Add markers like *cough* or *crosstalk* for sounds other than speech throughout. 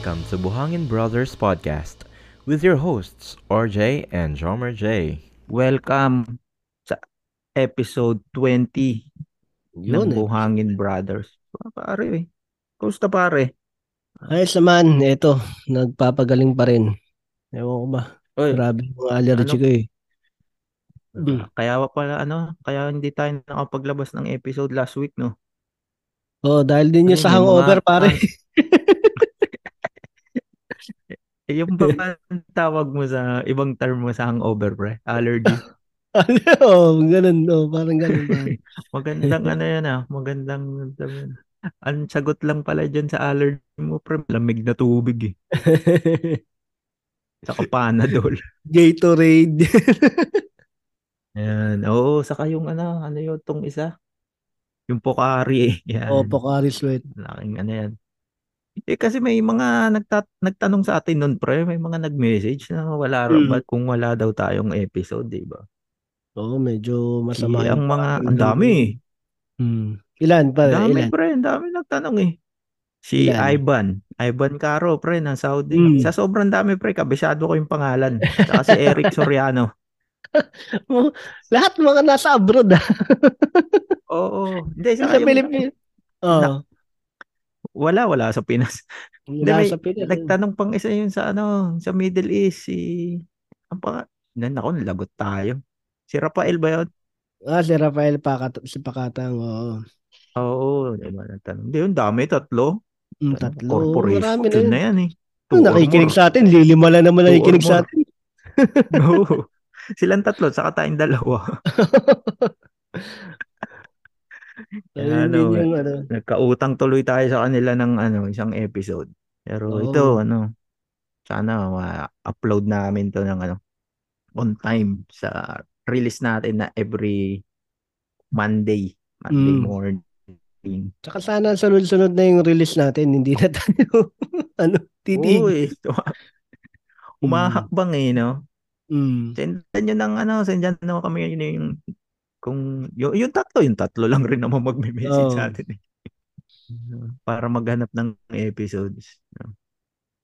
Welcome to Buhangin Brothers Podcast with your hosts, RJ and Jomer J. Welcome sa episode 20 Yun ng eh. Buhangin Brothers. Ah, Pare eh. Kumusta pare? Ayos naman, eto, nagpapagaling pa rin. Ewan ko ba, Oy, grabe yung allergy Ano? ko eh. Mm. kaya pala ano, kaya hindi tayo nakapaglabas ng episode last week, no? Oo, dahil din yung Ano, sa hangover mga- pare. *laughs* Eh, yung ba tawag mo sa ibang term mo sa hangover, pre? Allergy. *laughs* Oo, ganun, oh, parang ganun pare. *laughs* Magandang ano yan ah. Magandang ang sagot lang pala dyan sa allergy mo, pre. Lamig na tubig eh. *laughs* Saka Panadol. Gatorade. Yan. Oo, saka yung ano, ano yun, tong isa. Yung Pocari eh. Yan. o, Pocari Sweat. Laking ano yan. Eh kasi may mga nagtat nagtanong sa atin noon pre, may mga nag-message na wala raw Mm. kung wala daw tayong episode, 'di ba? Oo, medyo masama Eh, ang mga ang dami. eh. Hmm. Ilan pa? Dami Ilan? pre, ang dami nagtanong eh. Si Ilan? Ivan, Ivan Caro pre ng Saudi. Mm. Sa sobrang dami pre, kabisado ko yung pangalan. Saka si Eric *laughs* Soriano. Lahat mga nasa abroad ah. Oo, hindi Sa Pilipinas. Oo. Na- wala wala sa Pinas. *laughs* Hindi, Wala may sa Pinas. eh. nagtanong pang isa yun sa ano, sa Middle East si ang pa nan ako lagot tayo. Si Rafael ba yun? Ah, si Rafael Pakat si Pakatang. Oo. Oo, di ba nagtanong. Hindi, yung dami, tatlo. Mm, Ano, tatlo. Corporation Marami na yun yun. na yan eh. Oh, nakikinig sa atin. Lilima lang naman Two nakikinig sa atin. *laughs* Oo. Silang tatlo, saka tayong dalawa. *laughs* Ayun ano, din yung ano. Nagkautang tuloy tayo sa kanila ng ano, isang episode. Pero Oo. ito, ano, sana ma-upload namin to ng ano, on time sa release natin na every Monday. Monday Mm. morning. Tsaka sana sunod-sunod na yung release natin. Hindi na tayo *laughs* ano, titig. Uy, umahakbang eh, no? Mm. Sendan nyo ng ano, sendan nyo kami yun yung kung yung, yung tatlo, yung tatlo lang rin naman magme-message Oo. sa atin eh. *laughs* Para maghanap ng episodes. no?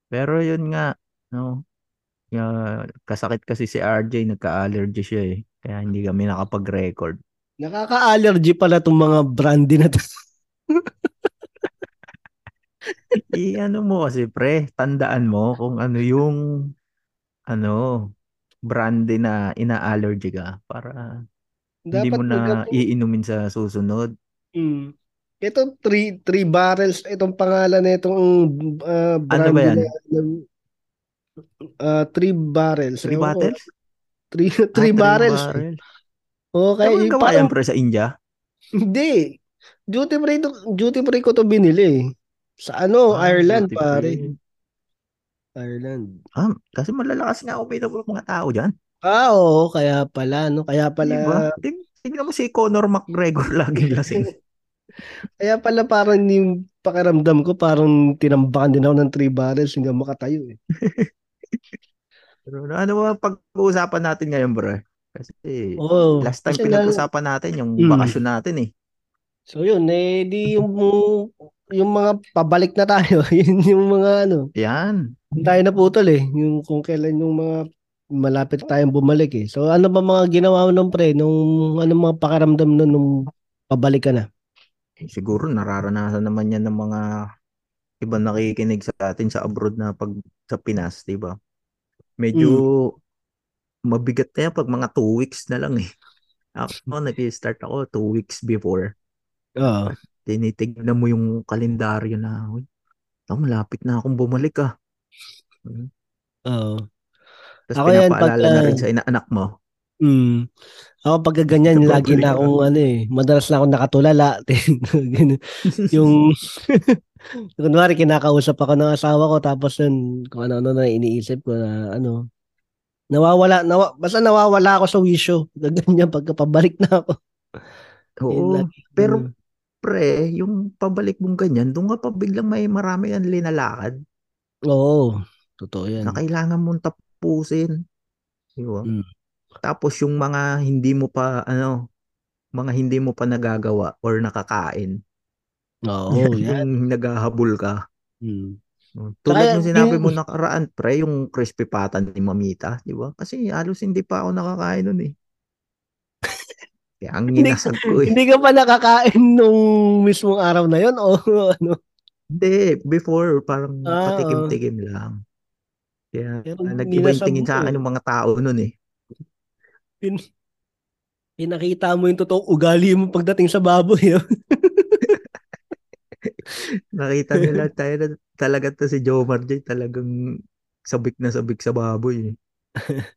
Pero yun nga, no, ya- kasakit kasi si RJ, nagka-allergy siya eh. Kaya hindi kami nakapag-record. Nakaka-allergy pala tong mga brandy na to. *laughs* I-ano mo kasi pre, tandaan mo kung ano yung ano, brandy na ina-allergy ka para hindi mo na iinumin sa susunod. Mm. Ito, three, three barrels. Itong pangalan na itong uh, brandy Ano ba yan? na uh, three barrels. Three Ewan ko. bottles? Three, Ah, three barrels. barrel. Oo, kaya Saan mo yung gawa parang- pre sa India? Hindi. Duty free, to, duty free ko to binili. Sa ano, Ah, Ireland, pare. free. Ireland. Ah, kasi malalakas nga uminom ng mga tao dyan. Ah, oo, kaya pala, no? Kaya pala, Diba? Ting- Tingnan mo si Conor McGregor *laughs* laging lasing. *laughs* kaya pala parang yung pakiramdam ko, parang tinambakan din ako ng three barrels hanggang makatayo eh. *laughs* Pero ano ba pag-uusapan natin ngayon, bro? Kasi Oo. last time kasi na- pinag-usapan natin yung Mm. bakasyon natin eh. So yun, eh, di yung, yung mga pabalik na tayo, yun yung mga ano, Yan. Tayo naputol eh, yung kung kailan yung mga malapit tayong bumalik eh. So ano ba mga ginawa mo nung pre, nung ano mga pakaramdam nun nung pabalik ka na? Eh, siguro nararanasan naman yan ng mga ibang nakikinig sa atin sa abroad na pag sa Pinas, di ba? Medyo mabigat na yan pag mga two weeks na lang eh. Ako, *laughs* nag-start ako two weeks before. Oo. Tinitignan mo yung kalendaryo na, uy, malapit na akong bumalik ah. Oo. Tapos Ako yan, pinapaalala pagka- na rin sa inaanak mo. Mm. Ako pagka ganyan, Babalik lagi na ka. akong ano eh, madalas na akong nakatulala. *laughs* Yung *laughs* kunwari kinakausap ako ng asawa ko tapos yun kung ano-ano na iniisip ko na ano nawawala nawa, basta nawawala ako sa wisyo *laughs* ganyan pagka pabalik na ako Oo. Pero Mm. pre, yung pabalik mong ganyan, doon nga pa biglang may marami ang linalakad oo totoo yan na kailangan mong tapusin. Di ba? Mm. Tapos yung mga hindi mo pa, ano, mga hindi mo pa nagagawa or nakakain. Oo, *laughs* Yan yan. yung naghahabol ka. Mm. Oh, Tulad ng sinabi mo nakaraan, pre, yung crispy pata ni Mamita, di ba? Kasi halos hindi pa ako nakakain nun eh. *laughs* Kaya ang Hindi- inasag ko eh. Hindi ka pa nakakain nung mismong araw na yon o *laughs* ano? Hindi, before, parang Ah, patikim-tikim lang. Kaya Pero nag-iba yung tingin sa akin eh. ng mga tao nun eh. Pinakita mo yung totoong ugali mo pagdating sa baboy. *laughs* Nakita nila *laughs* tayo na talaga to si Jomar J talagang sabik na sabik sa baboy. eh. *laughs*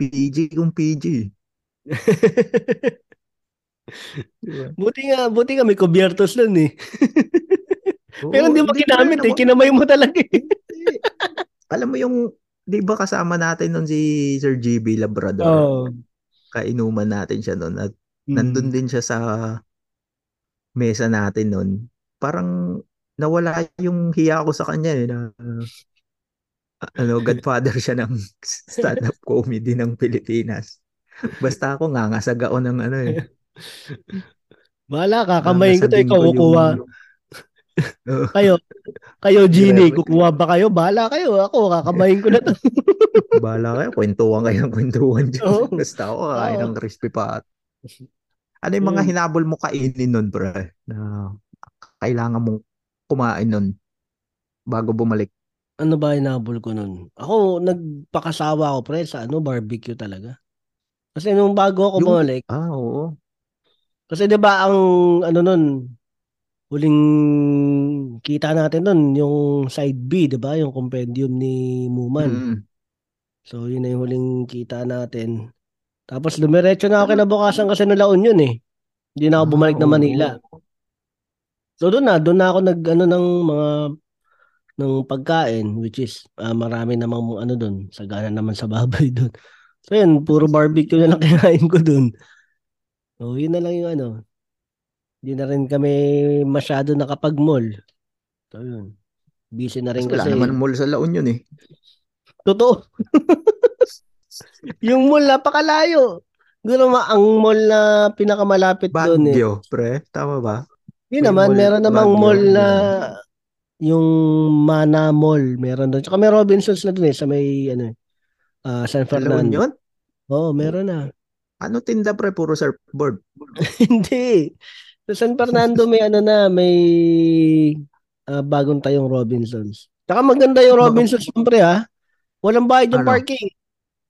PG kung PG. Diba? buti nga, buti nga may kubyertos nun eh. Oo, Pero hindi mo pre, eh. Kinamay mo talaga eh. Alam mo yung, di ba kasama natin nun si Sir GB Labrador? Oo. Kainuman natin siya nun at Mm. nandun din siya sa mesa natin nun. Parang nawala yung hiya ko sa kanya eh na uh, ano, godfather siya ng *laughs* stand-up comedy ng Pilipinas. Basta ako ngangasag ako ng ano eh. Bahala ka, kamayin ko to, ikaw yung- kukuha. Oo. Kayo, kayo Genie, kukuha ba kayo? Bahala kayo, ako, kakamayin ko na to. *laughs* Bahala kayo, kwentuhan kayo ng kwentuhan dyan. Oo. Basta ako kakain Oo. ng crispy pat. Ano yung mga Yun. hinabol mo kainin nun, pre? Na kailangan mong kumain nun bago bumalik. Ano ba hinabol ko nun? Ako, nagpakasawa ako pre sa ano, barbecue talaga. Kasi nung bago ako Yung- bumalik, Ah, oo. kasi 'di ba ang ano nun, huling kita natin nun, yung side B, 'di ba? Yung compendium ni Muman. Mm. So, yun na yung huling kita natin. Tapos dumiretso na ako kinabukasan kasi nung La Union eh. Hindi na ako bumalik Ah, na. Manila. So doon na, doon na ako nag ano ng mga ng pagkain which is ah, marami namang ano doon, sagana naman sa baboy doon. So yun, puro barbecue na lang *laughs* kinain ko doon. So yun na lang yung ano. Hindi na rin kami masyado nakapag-mall. So yun. Busy na rin Kasi wala naman mall sa La Union eh. Totoo. *laughs* yung mall napakalayo. Siguro ma ang mall na pinakamalapit doon eh. Baguio, pre. Tama ba? Yun naman, mall, meron namang Baguio, mall na yung Mana Mall, meron doon. Tsaka may Robinsons na doon eh, sa may ano, eh, ah, San Sa La Fernando. Union? Oo, meron na. Ano tinda, pre? Puro surfboard. *laughs* Hindi. Sa San Fernando may ano na, may ah, bagong tayong Robinsons. Tsaka maganda yung Robinsons, siyempre ha. Walang bayad yung Ano? parking.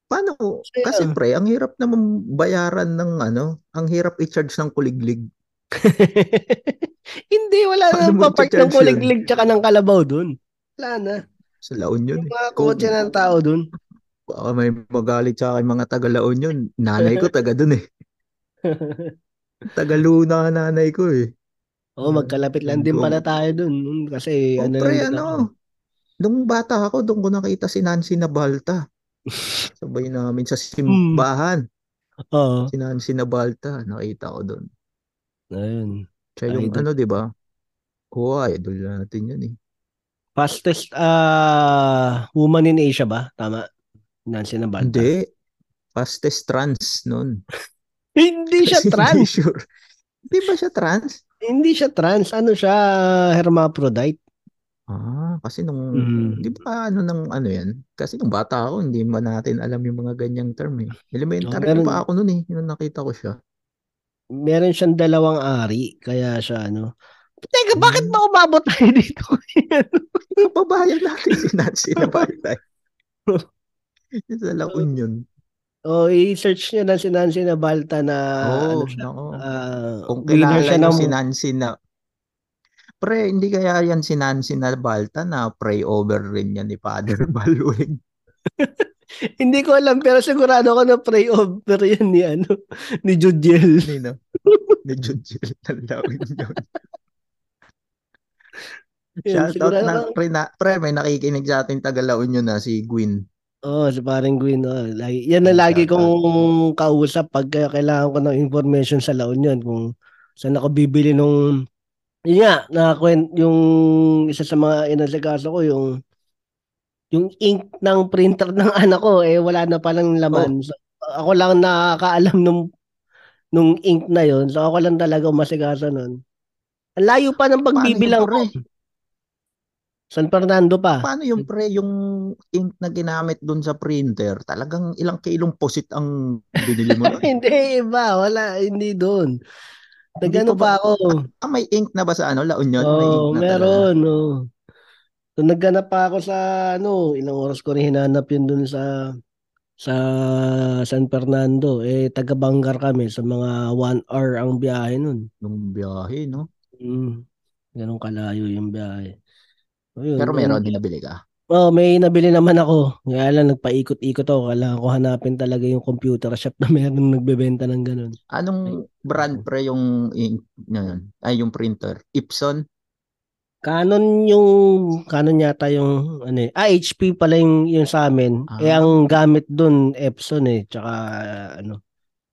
Paano? Kasi, Kasi ah, pre, ang hirap naman bayaran ng ano, ang hirap i-charge ng kuliglig. *laughs* Hindi, wala Paano na papark ng kuliglig tsaka ng kalabaw doon. Wala na. Sa La Union. Yung Eh. mga kotse ng tao doon. Baka may magalit sa akin mga taga La Union. Nanay ko taga dun eh. *laughs* Taga Luna ang nanay ko eh. Oo, magkalapit lang din pala tayo doon. Kasi Oh, ano pre, lang din ako. ano? Nung bata ako, doon ko nakita si Nancy Nabalta. *laughs* Sabay namin sa simbahan. Oo. Si Nancy Nabalta, nakita ko doon. Ayun. Siya yung Idol. ano, di ba? Oo, idol natin yun eh. Fastest ah woman in Asia ba? Tama. Nancy Nabalta. Hindi. Fastest trans noon. Hindi siya *laughs* Hindi trans. sure. Di ba siya trans? Hindi siya trans. Ano siya? Hermaphrodite. Ah, kasi nung, Mm. di ba ano nang ano yan? Kasi nung bata ako, hindi man natin alam yung mga ganyang term eh. Elementary Oh, meron- pa ako noon eh, nung nakita ko siya. Meron siyang dalawang ari. Kaya siya ano. Teka, Hmm. bakit ba umabot tayo dito? *laughs* Kababayan natin si Nancy na bata. sa La Union. O, i-search niyo na si Nancy Nabalta na ano Oo, siya. nako. ah, Kung kilala siya ng si Nancy na Pre, hindi kaya yan si Nancy na Balta na pray over rin yan ni Father *laughs* Baluig. *laughs* Hindi ko alam pero sigurado ako na pray over yan ni ano ni Judiel. Ni, no? ni La Union. Yan, Shoutout na, pre, na, pre, may nakikinig sa ating taga La Union na si Gwyn. Oo, si paring Gwyn. Oh. Lagi, yan na lagi kong kausap pag kailangan ko ng information sa La Union kung saan ako bibili nung yun nga, nakakwent yung isa sa mga inasikaso ko yung yung ink ng printer *laughs* ng anak ko eh wala na palang laman. So, ako lang nakakaalam *laughs* nung nung ink na yon. So ako lang talaga umasikaso nun. Ang layo pa ng pagbibilang ko. San Fernando pa. Paano yung pre, yung ink na ginamit dun sa printer? Talagang ilang kilong posit ang binili mo *laughs* hindi, iba. Wala, hindi doon. Nagano pa ako. ah, may ink na ba sa ano? La Union? may ink na talaga. meron. Oh. So, nagganap pa ako sa ano, ilang oras ko rin hinanap yun dun sa sa San Fernando. Eh, taga Bangar kami sa mga one hour ang biyahe nun. Yung biyahe, no? Mm. Ganun kalayo yung biyahe. So, yun. Pero meron din nabili ka. Oh, may nabili naman ako. Kaya lang nagpaikot-ikot ako. Kailangan ko hanapin talaga yung computer shop na *laughs* meron nagbebenta ng ganun. Anong brand pre yung yun? Ay, yung printer? Epson? Canon yung Canon yata yung ano eh. Ah, HP pala yung, yung sa amin. Ah. Eh ang gamit doon Epson eh, tsaka ano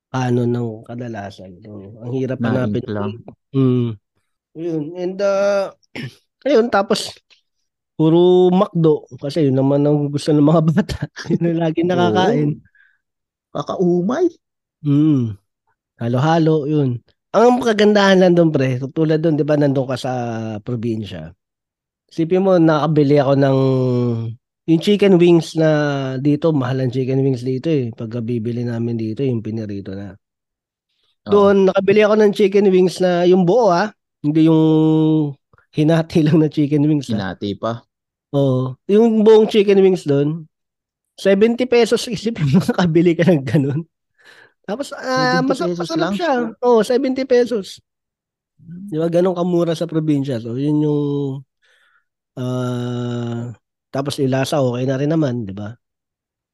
Canon ng kadalasan. So, ang hirap Na hanapin. lang. Mm. Yun. And uh, *clears throat* ayun tapos puro McDo kasi yun naman ang gusto ng mga *laughs* bata. yun ang lagi nakakain. Kakaumay. Mm. Halo-halo, yun. Ang kagandahan lang doon, pre, tulad doon, di ba, nandun ka sa probinsya. Sipin mo, nakabili ako ng yung chicken wings na dito, mahal ang chicken wings dito eh. Pagka bibili namin dito, yung pinirito na. Oo. Doon, nakabili ako ng chicken wings na yung buo ah. Hindi yung hinati lang na chicken wings ah. Hinati pa. Oo. Yung buong chicken wings doon, 70 pesos *laughs* isipin mo nakabili ka ng ganun. Tapos, 70 masarap, masarap siya. Oo, 70 pesos. Di ba, ganun kamura sa probinsya. So, yun yung, ah, tapos ilasa, okay na rin naman, di ba?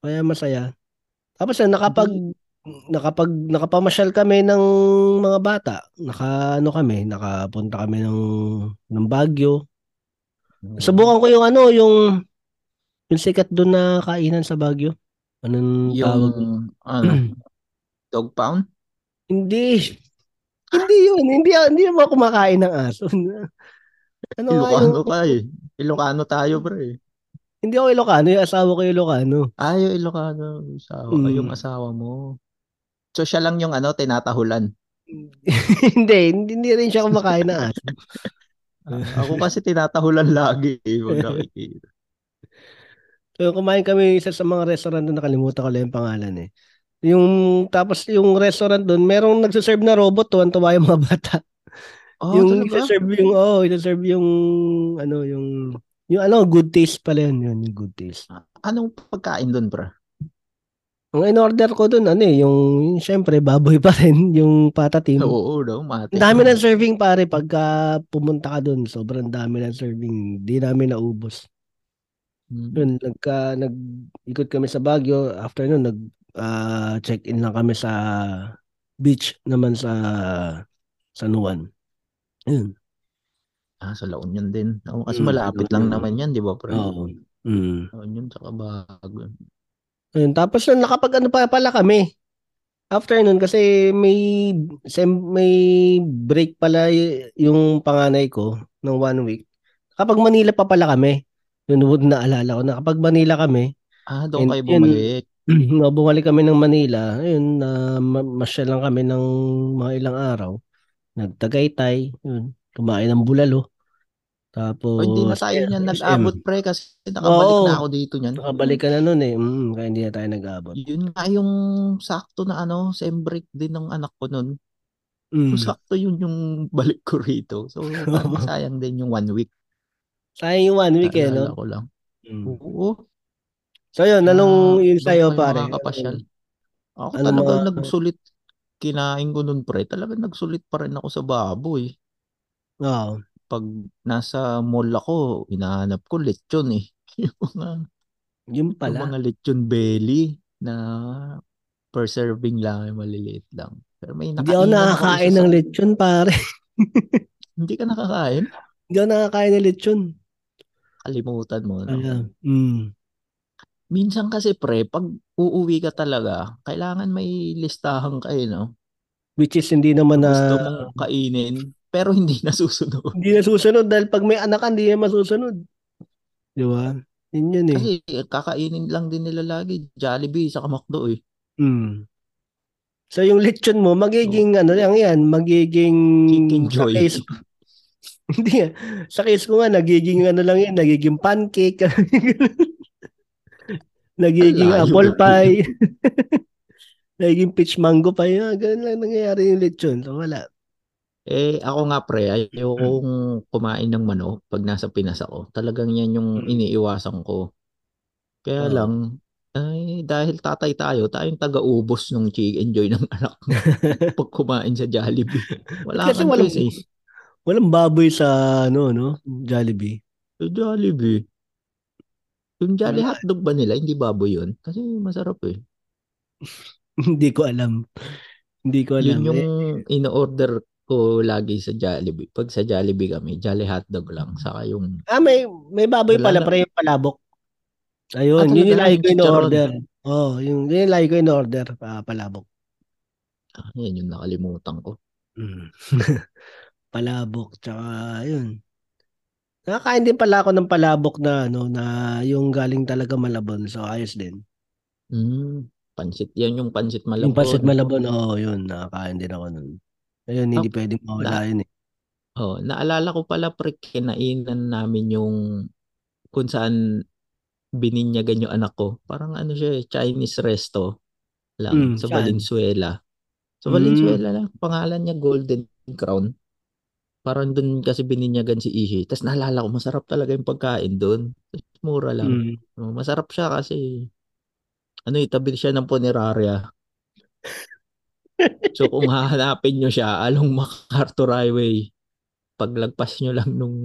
Kaya masaya. Tapos, ah, nakapag, nakapag, nakapamasyal kami ng mga bata. Naka, ano kami, nakapunta kami ng, ng Baguio. Subukan ko yung ano, yung yung sikat doon na kainan sa Baguio. Anong tawag? Yung, ano, *clears throat* dog pound? Hindi. Hindi yun. Hindi, hindi mo kumakain ng aso. *laughs* ano Ilocano ka eh. Ilocano tayo pre. hindi ako Ilocano. Yung asawa ko Ilocano. Ah, yung Ilocano. Asawa, Mm. Yung asawa mo. So siya lang yung ano, tinatahulan. *laughs* hindi, hindi, hindi rin siya kumakain ng aso. *laughs* Ako kasi tinatahulan lagi eh. So, kumain kami isa sa mga restaurant doon, nakalimutan ko lang yung pangalan eh. Yung, tapos yung restaurant doon, merong nagsaserve na robot, tuwan-tuwa yung mga bata. Oh, yung isa-serve yung, oh, isa-serve yung, ano, yung, yung ano, good taste pala yun, yun, yung good taste. Anong pagkain doon, pre? Ang in-order ko doon, ano eh, yung, yung syempre, baboy pa rin, *laughs* yung patatim. Oo, daw, mati. Ang dami ng serving pare pagka pumunta ka doon. Sobrang dami ng serving. Di namin naubos. Mm. Yun, nagka, nag-ikot kami sa Baguio. After nun, nag, ah, check-in lang kami sa beach naman sa San Juan. Yun. Ah, sa La Union din. Oo, kasi Mm, malapit La lang naman yan, di ba, pre? Oo. Mm. La Union, tsaka bago. Ayun, tapos nun, nakapag ano pa pala kami. After nun, kasi may, sem, may break pala y- yung panganay ko ng one week. Kapag Manila pa pala kami. Yun, would naalala ko na kapag Manila kami, Ah, doon kayo yun- bumalik. *clears throat* no, bumalik kami ng Manila. Ayun, na masyal lang kami ng mga ilang araw. Nagtagaytay, yun, kumain ng bulalo. Tapos, O, hindi na tayo niyan SM. nag-abot, pre, kasi nakabalik Oo. na ako dito niyan. Nakabalik ka na nun eh. Mm, kaya hindi na tayo nag-abot. Yun nga yung sakto na ano, sem break din ng anak ko nun. Mm. So, sakto yun yung *laughs* balik ko rito. So, parang *laughs* sayang din yung one week. Sayang yung one week eh, Naalala no? ko lang. Mm. Oo. So yun, Ah, anong yun doon sa'yo kayo pare? makakapasyal. Ako Ano talaga mga- nagsulit. Kinain ko nun, pre. Talaga nagsulit pa rin ako sa baboy. Oo. Pag nasa mall ako, hinahanap ko lechon eh. *laughs* yung mga, Yun yung pala. mga lechon belly na per serving lang, yung maliliit lang. Pero may Hindi ako nakakain ng sa- lechon *laughs* pare. Hindi ka nakakain? Hindi ako nakakain ng lechon. Kalimutan mo. No? Kaya, mm. Minsan kasi pre, pag uuwi ka talaga, kailangan may listahan ka eh, no? Which is hindi naman na Gusto mong kainin, pero hindi nasusunod. hindi na susunod dahil pag may anak hindi na masusunod. Di ba? Yun yun eh. Kasi kakainin lang din nila lagi. Jollibee sa McDo eh. Mm. So yung lechon mo, magiging ano lang yan, magiging Chicken sa Joy. case, *laughs* Hindi nga. Sa case ko nga, nagiging ano lang yan, nagiging pancake. *laughs* nagiging Ang layo. apple pie. *laughs* nagiging peach mango pie. Ah, ganun lang nangyayari yung lechon. So, wala. Eh, ako nga pre, ayokong kumain ng manok pag nasa Pinas ako. Talagang yan yung Mm. iniiwasan ko. Kaya Oo. lang, ay, dahil tatay tayo, tayong taga-ubos ng chicken joy ng anak mo *laughs* pag kumain sa Jollibee. Wala Kasi kang walang, choice eh. walang baboy sa ano, no? Jollibee. Sa Jollibee. Yung Jolly Wala. hotdog ba nila, hindi baboy yun? Kasi masarap eh. *laughs* Hindi ko alam. Hindi ko alam. Yun yung Eh, in-order ko lagi sa Jollibee. Pag sa Jollibee kami, Jolly hotdog lang. Saka yung, ah, may, may baboy pala, pre, yung palabok. Ayun, Ah, yun yung lagi Yung ko in chicharon? order. Oh, yung, yun yung lagi ko in order, ah, palabok. ah, yan yung nakalimutan ko. Mm. *laughs* palabok, tsaka yun. Nakakain din pala ako ng palabok na ano na yung galing talaga Malabon. So ayos din. Mm, pansit. Yan yung pansit Yung pasit malabon. Malabon, oh, yun, nakakain din ako nun. Ayun, hindi Oh, pwedeng mawala na, yun eh. oh, naalala ko pala pre, kinainan namin yung kung saan bininyagan yung anak ko. Parang ano siya eh, Chinese resto lang Mm, sa saan? Valenzuela. Sa Mm, Valenzuela lang. Pangalan niya Golden Crown. Parang doon kasi bininyagan si Ishi. Tapos naalala ko, masarap talaga yung pagkain doon. Mura lang. mm. Masarap siya kasi ano itabi siya ng punerarya. So kung hahanapin nyo siya, along MacArthur Highway, paglagpas nyo lang nung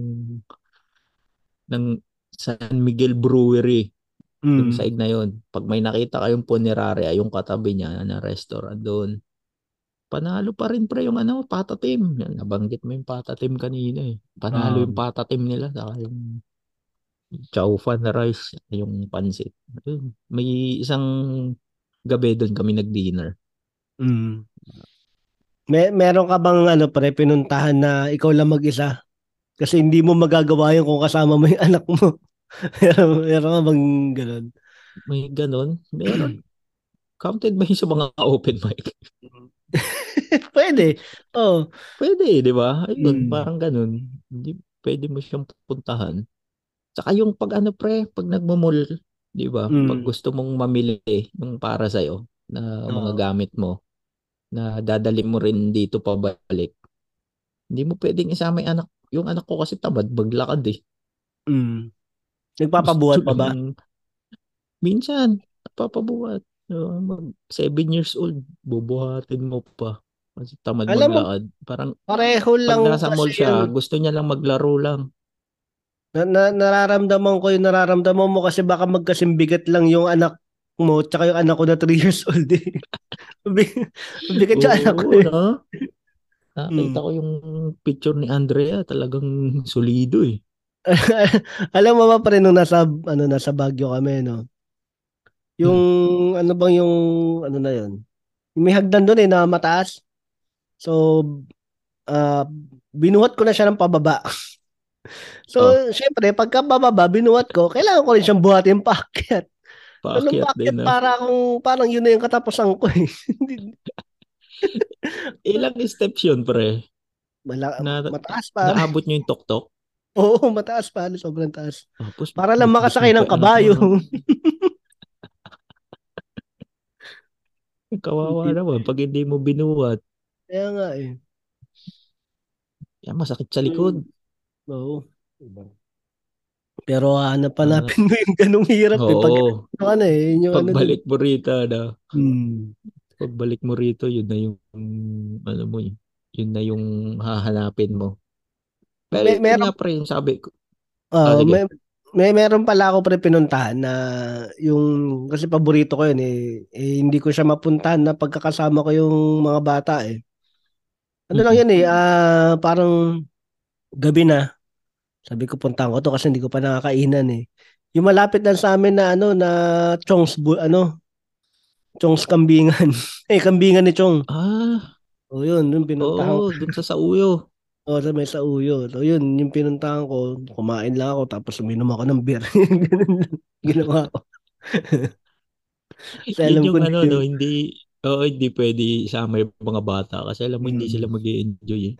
ng San Miguel Brewery, yung Mm. side na yon. Pag may nakita kayong punerarya, yung katabi niya na restaurant doon, panalo pa rin pre yung ano, patatim. Nabanggit mo yung patatim kanina eh. Panalo yung Um, patatim nila saka yung chow fan rice, yung pansit. May isang gabi doon kami nag-dinner. Mm. May meron ka bang ano pre pinuntahan na ikaw lang mag-isa? Kasi hindi mo magagawa yun kung kasama mo yung *laughs* anak mo. meron, meron ka bang ganun? May ganon. Meron. Counted ba yun sa mga open mic? *laughs* Pwede. Oh. Pwede, di ba? Ayun, Mm. parang ganun. Hindi, pwede mo siyang puntahan. Saka yung pag ano pre, pag nagmamall, di ba? Pag Mm. gusto mong mamili ng para sa'yo na mga Oo. gamit mo, na dadali mo rin dito pabalik, hindi mo pwedeng isama yung anak. Yung anak ko kasi tamad, maglakad eh. Mm. Nagpapabuhat pa ba? minsan, papabuhat. Uh, mag- seven years old, bubuhatin mo pa. Kasi tamad Alam mo, maglakad. Parang pareho pag lang nasa mall siya, yun. gusto niya lang maglaro lang. Na, na, nararamdaman ko yung nararamdaman mo kasi baka magkasimbigat lang yung anak mo tsaka yung anak ko na 3 *laughs* years old eh. Mabigat yung anak ko eh. no? Nakita Mm. ko yung picture ni Andrea, talagang solido eh. *laughs* Alam mo ba pa rin nung nasa, ano, nasa Baguio kami, no? Yung, Hmm. ano bang yung, ano na yun? May hagdan doon eh, na mataas. So, ah binuhat ko na siya ng pababa. *laughs* So, Oh, syempre, pagka bababa, binuhat ko, kailangan ko rin siyang buhatin paakyat. Paakyat paakyat, din ah. para akong, parang yun na yung katapusan ko eh. *laughs* Ilang steps yun, pre? Mala, Na, mataas pa. naabot nyo yung tok-tok? Oo, mataas pa. Sobrang taas. Tapos, Para lang makasakay ng kabayo. *laughs* Kawawa naman pag hindi mo binuhat. Kaya nga eh. Yan, masakit sa likod. Mm, Oo. Diba? Pero hanap Ah, hanapin mo *laughs* yung ganong hirap eh. Pag oo. yung ano eh, yun yung ano. Pagbalik mo rito, na, Hmm. pagbalik mo rito, yun na yung, ano mo, yun yun na yung hahanapin mo. Pero May, meron, pre, yung sabi ko. Ah, ah, may, may meron pala ako pre pinuntahan na yung, kasi paborito ko yun eh, eh, hindi ko siya mapuntahan na pagkakasama ko yung mga bata eh. Ano lang Mm-mm. yan eh, ah, parang gabi na. Sabi ko puntahan ko to kasi hindi ko pa nakakainan eh. Yung malapit lang sa amin na ano na Chong's ano, Chong's Kambingan. *laughs* eh kambingan ni Chong. Ah, O yun, yung pinuntahan ko. oo, dun sa Sauyo. *laughs* O sa may sa uyo. So yun, yung pinuntahan ko, kumain lang ako tapos uminom ako ng beer. *laughs* Ganun ginawa ko. Kasi alam Yun ko yung na ano, no, hindi, oo, hindi pwede isama yung mga bata kasi alam mo hindi sila Mm. mag enjoy eh.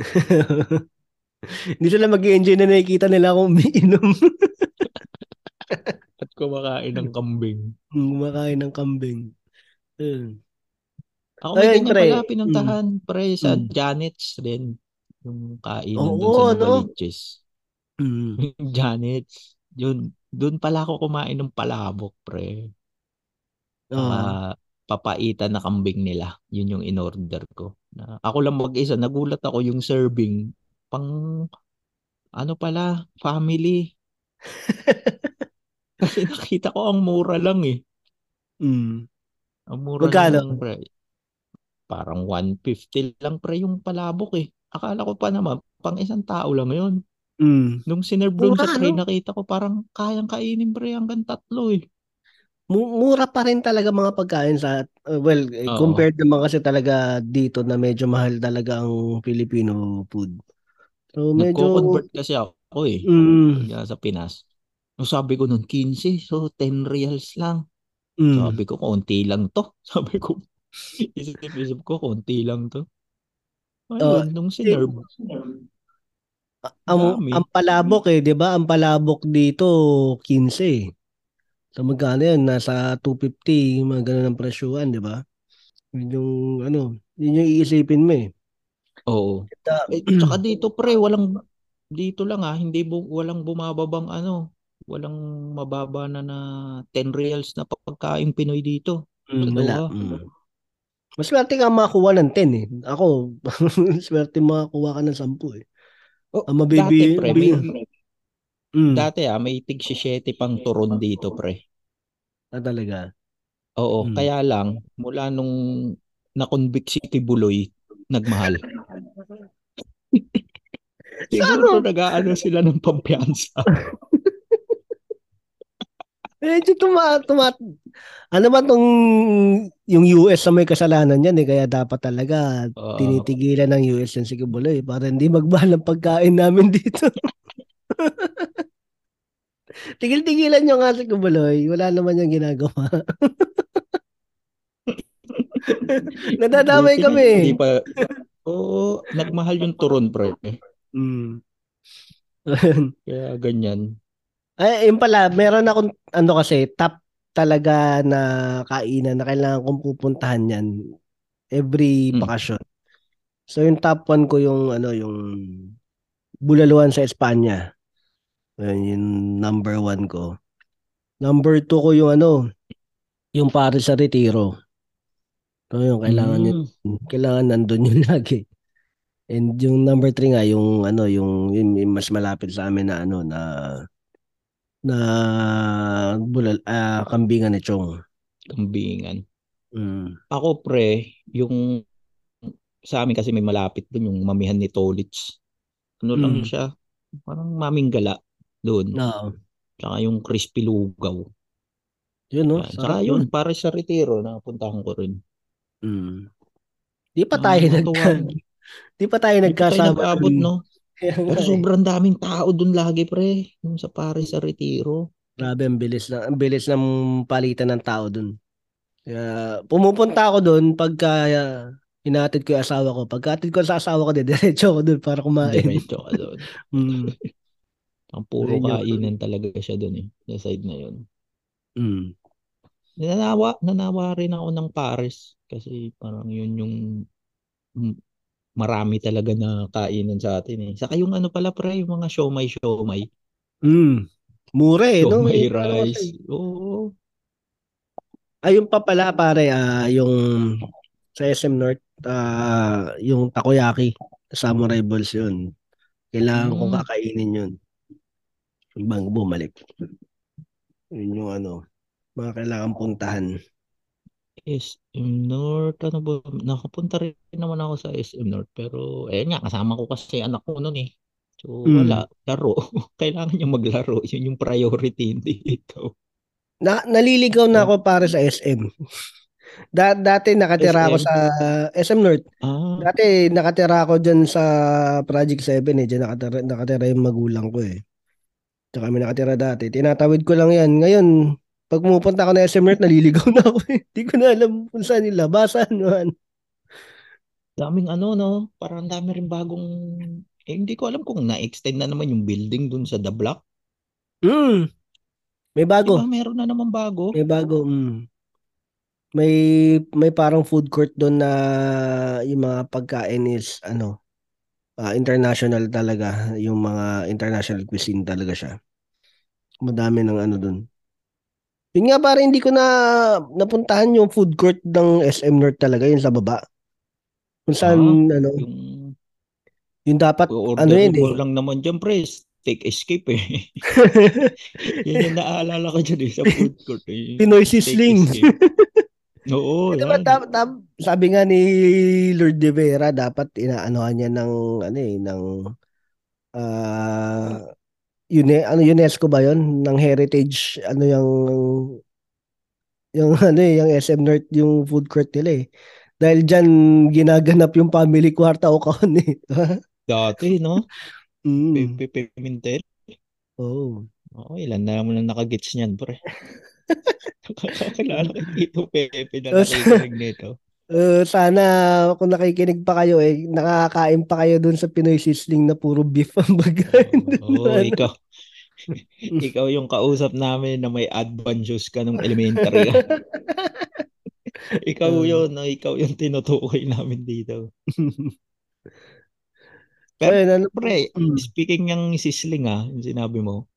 Hindi sila mag enjoy na nakikita nila akong umiinom. *laughs* At kumakain ng kambing. Kumakain ng kambing. Ayun. Ako may Ayun, ganyan pre. pala pinuntahan, pre, sa Mm. Janet's din. Yung kainan Oo, doon sa no? Novaliches. Mm. Janet's. Yun, doon pala ako kumain ng palabok, pre. Oo. Ah, papaitan na kambing nila. Yun yung in-order ko. Na, ako lang mag-isa. Nagulat ako yung serving. Pang, ano pala, family. *laughs* Kasi nakita ko ang mura lang eh. Mm. Ang mura Magkano? lang, pre. Parang 150 lang pre yung palabok eh. Akala ko pa naman, pang isang tao lang yun. Mm. Nung sinerve doon Mura, sa tray, no? nakita ko parang kayang kainin pre hanggang tatlo eh. Mu- Mura pa rin talaga mga pagkain sa uh, well, eh, Oo. compared naman kasi talaga dito na medyo mahal talaga ang Filipino food. So medyo Nagko-convert kasi ako eh. mm, sa Pinas. Nung sabi ko nun, 15. So, 10 reals lang. mm. Sabi ko, konti lang to. *laughs* Sabi ko, isip-isip ko, konti lang to. Oh, Ayun, nung sinerve. ang ang palabok eh, 'di ba? Ang palabok dito 15 eh. So magkano 'yan? Nasa 250, mga ganun ang presyuhan, 'di ba? Yun yung ano, yun yung iisipin mo eh. Oo. Eh, tsaka dito pre, walang dito lang ah, hindi bu, walang bumababang ano, walang mababa na na 10 reals na pagkain Pinoy dito. Mm, wala. Doha. Mm. Mas swerte ka makakuha ng 10 eh. Ako, *laughs* swerte makakuha ka ng 10 eh. Oh, Ang dati mabibi, pre, may, mm, dati ah, may tig 7 pang turon dito pre. ah, talaga. Oo, Mm. kaya lang mula nung na-convict si Tibuloy, nagmahal. *laughs* Siguro Ano? nag-aano sila ng pampiyansa. *laughs* Medyo tuma, tuma, ano ba tong yung US sa may kasalanan yan eh, kaya dapat talaga Oo. tinitigilan ng US yan si Kibuloy para hindi magmahal ang pagkain namin *laughs* dito. Tigil-tigilan nyo nga si Kibuloy, wala naman yung ginagawa. Nadadamay na kami. Hindi pa, oo, nagmahal yung turon pre. Mm. *laughs* Kaya ganyan. Ay, yun pala, meron akong ano kasi, top talaga na kainan na kailangan kong pupuntahan yan every Mm. bakasyon. So yung top 1 ko yung ano yung Bulaluan sa Espanya. Ayun, yung number 1 ko. Number 2 ko yung ano, yung Paris sa Retiro. So yung kailangan yun, Mm. kailangan nandun yun *laughs* lagi. And yung number 3 nga yung ano yung, yung, yung mas malapit sa amin na ano na na bulal ah, kambingan ni Chong. Kambingan. Mm. Ako pre, yung sa amin kasi may malapit doon yung mamihan ni Tolits. Ano lang Mm. siya? Parang maming gala doon. Oo. Tsaka yung crispy lugaw. Yun no, Tsaka yun. yun, para sa retiro, nakapuntahan ko rin. Mm. Di pa tayo Ah, nag natuwa. *laughs* Di pa tayo nagkasama. dun. no? Pero eh. sobrang daming tao doon lagi, pre. Yung sa Paris sa retiro. Grabe ang bilis na ang bilis ng palitan ng tao dun. Kaya pumupunta ako dun pagka uh, hinatid ko yung asawa ko. Pagkatid ko sa asawa ko, diretso ako dun para kumain. Diretso ka doon. *laughs* Mm. Ang puro Ayun kainan talaga siya doon eh. Sa side na yun. Mm. Nanawa, nanawa rin ako ng Paris. Kasi parang yun yung mm, marami talaga na kainan sa atin eh. Saka yung ano pala pre, yung mga siomay siomay. Mm. Mura eh, no? Siomay rice. Oo. Ayun pa pala pare, ah, yung sa SM North, ah, yung takoyaki, samurai balls yun. Kailangan kong Mm. kakainin yun. Bang bumalik. Yun yung ano, mga kailangan puntahan. SM North, ano ba? Nakapunta rin naman ako sa SM North. Pero, eh nga, kasama ko kasi anak ko noon eh. So, Mm. wala. Laro. *laughs* Kailangan niya maglaro. Yun yung priority, *laughs* hindi ito. Na, naliligaw na ako para sa SM. *laughs* Da, dati nakatira ako SM? sa SM North. Ah, Dati nakatira ako dyan sa Project 7 eh. Dyan nakatira, nakatira yung magulang ko eh. Tsaka kami nakatira dati. Tinatawid ko lang yan. Ngayon, pag pumupunta ako na SM North, naliligaw na ako eh. Hindi ko na alam kung saan nilabasan. Man. daming ano, no? Parang dami rin bagong Eh, hindi ko alam kung na-extend na naman yung building dun sa The Block. Mm. May bago. ba meron na naman bago? May bago. Mm. May may parang food court doon na yung mga pagkain is ano ah, international talaga, yung mga international cuisine talaga siya. Madami ng ano doon. Yun nga parang hindi ko na napuntahan yung food court ng SM North talaga, yun sa baba. Kung saan ano, Yung yung dapat ano yun eh. lang naman dyan, pre. Steak escape eh. *laughs* Yan yung naaalala ko dyan eh, sa food court. Eh. Pinoy Sisling. *laughs* Oo, Di ba, yan. tap, tap, sabi nga ni Lord De Vera, dapat inaanohan niya ng, ano eh, ng, ah, une, ano, UNESCO ba yon Ng heritage, ano yung, yung, *laughs* ano eh, yung SM North, yung food court nila eh. Dahil dyan, ginaganap yung family kwarta o kaon eh. Dati, no? *laughs* mm. Pepe Pimentel. Oh. Oo, ilan na naman ang nakagets niyan, pre. *laughs* Nakakilala kay Tito Pepe na nakikinig nito. Uh, sana kung nakikinig pa kayo eh, nakakain pa kayo dun sa Pinoy Sisling na puro beef ang bagay. *laughs* Oo, ikaw. ikaw yung kausap namin na may advances ka nung elementary. ka. *laughs* ikaw Oo. yun, no? ikaw yung tinutukoy namin dito. *laughs* So, yun, ano, Pre, Mm. speaking ng sisling ah, yung sinabi mo,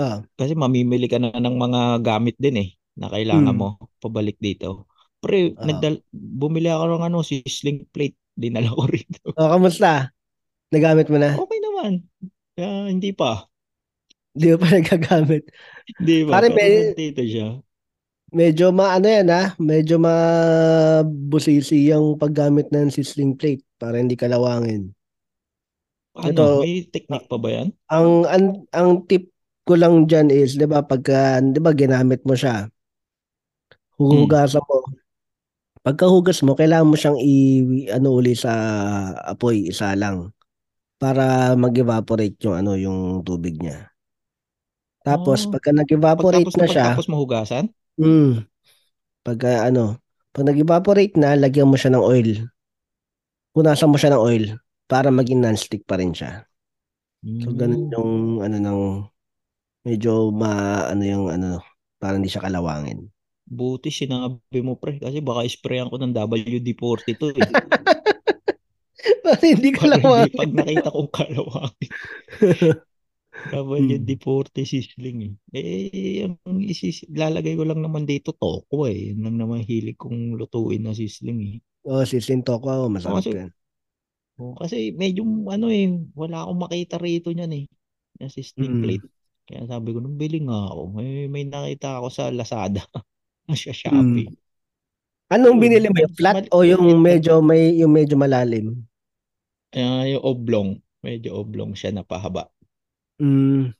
ah, kasi mamimili ka na ng mga gamit din eh, na kailangan Mm. mo pabalik dito. Pre, Ah. nagdal bumili ako ng ano, sisling plate, dinala ko rito. oh, *laughs* kamusta? Nagamit mo na? Okay naman. Ah, hindi pa. Hindi pa *laughs* nagagamit. Hindi ba? Pare, may- nandito siya. Medyo maano yan ha, medyo mabusisi yung paggamit ng sisling plate para hindi kalawangin. Ano, Ito- may technique pa ba yan? Ang ang, ang tip ko lang diyan is, 'di ba, pagka 'di ba ginamit mo siya. Huhugasan mo. Pagkahugas mo, kailangan mo siyang i ano uli sa apoy, isa lang para mag-evaporate yung ano yung tubig niya. Tapos Oh. pagka nag-evaporate Pagtapos na na siya, pagtapos mahugasan? mm, pagka ano, pag nag-evaporate na, lagyan mo siya ng oil. Punasan mo siya ng oil para maging non-stick pa rin siya. So ganun Hmm. yung ano ng medyo ma ano yung ano para hindi siya kalawangin. Buti sinabi mo pre kasi baka sprayan ko ng WD-40 to eh. *laughs* para hindi Para hindi kalawangin. pag nakita kong kalawangin. *laughs* WD-40 sisling eh. Eh, ang isis, lalagay ko lang naman dito toko eh. Yun lang naman hilig kong lutuin na sisling eh. oh, sisinto ko, masarap kasi- yan. Oh, kasi medyo ano eh, wala akong makita rito niyan eh. Na sisling Mm. plate. Kaya sabi ko, nung bili nga ako, may, may nakita ako sa Lazada. *laughs* sa Shopee. Anong Yun, binili mo? Yung flat o yung medyo may yung medyo malalim? Ah, yung oblong. Medyo oblong siya na pahaba. Mm,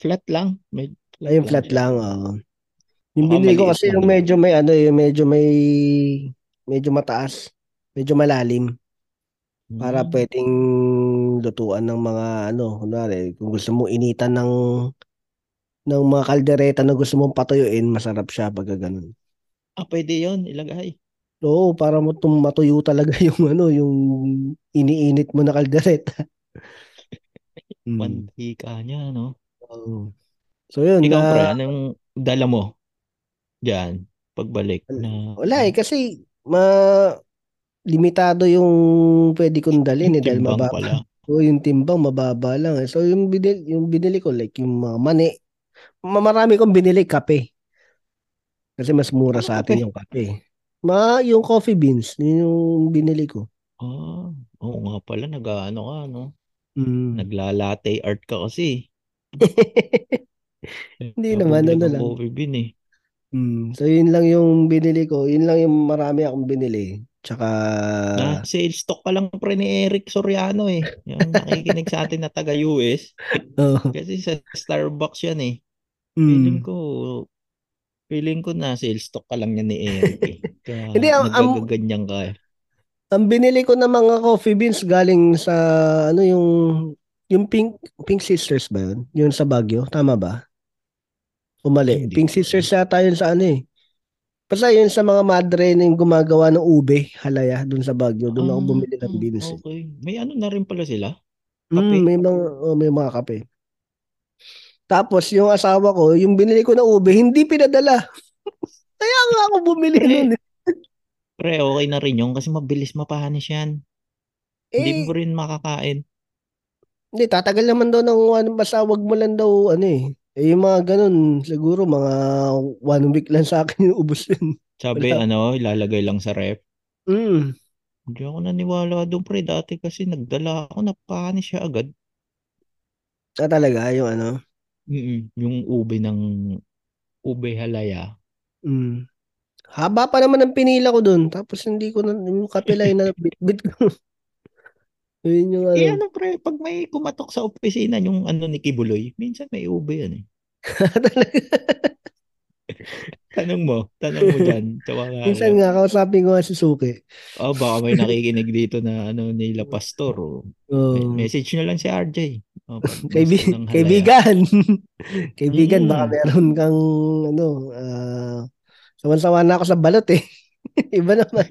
Flat lang. Med, ay, yung flat lang. oo. Yung Baka binili ko kasi lang yung yun. medyo may ano, yung medyo may medyo mataas, medyo malalim para Hmm. pwedeng lutuan ng mga ano, kunwari, kung gusto mo initan ng ng mga kaldereta na gusto mong patuyuin, masarap siya pag ganun. Ah, pwede yun. Ilagay. Oo, para mo matuyo talaga *laughs* yung ano, yung iniinit mo na kaldereta. *laughs* Mm. Mantika niya, no? Oo. So yun, Ikaw, na, pre, anong dala mo? Diyan, pagbalik na... wala eh kasi ma limitado yung pwede kong dalhin eh dahil mababa. pala. So yung timbang mababa lang eh. So yung binili, yung binili ko like yung mga mani. Ma- Marami kong binili kape. Kasi mas mura Anong sa atin yung kape. Ma, yung coffee beans, yun yung binili ko. Ah, oo nga pala, nag-ano ka, no? Mm. Nagla-latte art ka kasi. *laughs* Hindi Kaya naman, ano lang. coffee bean eh. Mm. So yun lang yung binili ko. Yun lang yung marami akong binili. Tsaka Na sales stock pa lang pre ni Eric Soriano eh. Yung nakikinig sa atin na taga-US. *laughs* oh. Kasi sa Starbucks yan eh. Feeling Mm. ko, feeling ko na sales stock ka lang yan ni Eric eh. *laughs* Kaya Hindi, ang- nagagaganyan ka eh. Ang binili ko ng mga coffee beans galing sa ano yung yung Pink Pink Sisters ba yun? Yun sa Baguio, tama ba? O mali? Hindi Pink Sisters yata yun sa ano eh. Basta yun sa mga madre na yung gumagawa ng ube, halaya, dun sa Baguio. Doon ako Ah, bumili ng beans. eh. Okay. May ano na rin pala sila? Kape. Mm, may mga oh, may mga kape. Tapos yung asawa ko, yung binili ko na ube, hindi pinadala. *laughs* Kaya nga ako bumili Pre. nun. eh. Pre, okay na rin yun kasi mabilis mapanis yan. Hindi Eh, mo rin makakain. hindi, tatagal naman daw ng one, basta wag mo lang daw, ano eh. Eh, yung mga ganun, siguro mga one week lang sa akin *laughs* yung ubos yun. Sabi, Wala. ano, ilalagay lang sa rep. Mm. Hindi ako naniwala doon, pre. Dati kasi nagdala ako, napanis siya agad. Ah, talaga, yung ano. Mm-mm, yung ube ng ube halaya. Mm. Haba pa naman ang pinila ko dun. Tapos hindi ko na, yung kapilay na *laughs* bit-bit ko. Yun yung ano. Eh ano pre, pag may kumatok sa opisina yung ano ni Kibuloy, minsan may ube yan eh. *laughs* Tanong mo, tanong mo dyan. *laughs* Tawa nga Minsan ako. nga, kausapin ko nga si Suki. Oh, baka may nakikinig dito na ano nila pastor. Oh. Oh, Me- Message nyo lang si RJ. Oh, *laughs* kaibi- kaibigan. *laughs* kaibigan, Mm. baka meron kang, ano, ah, sawan-sawa na ako sa balot eh. *laughs* Iba naman.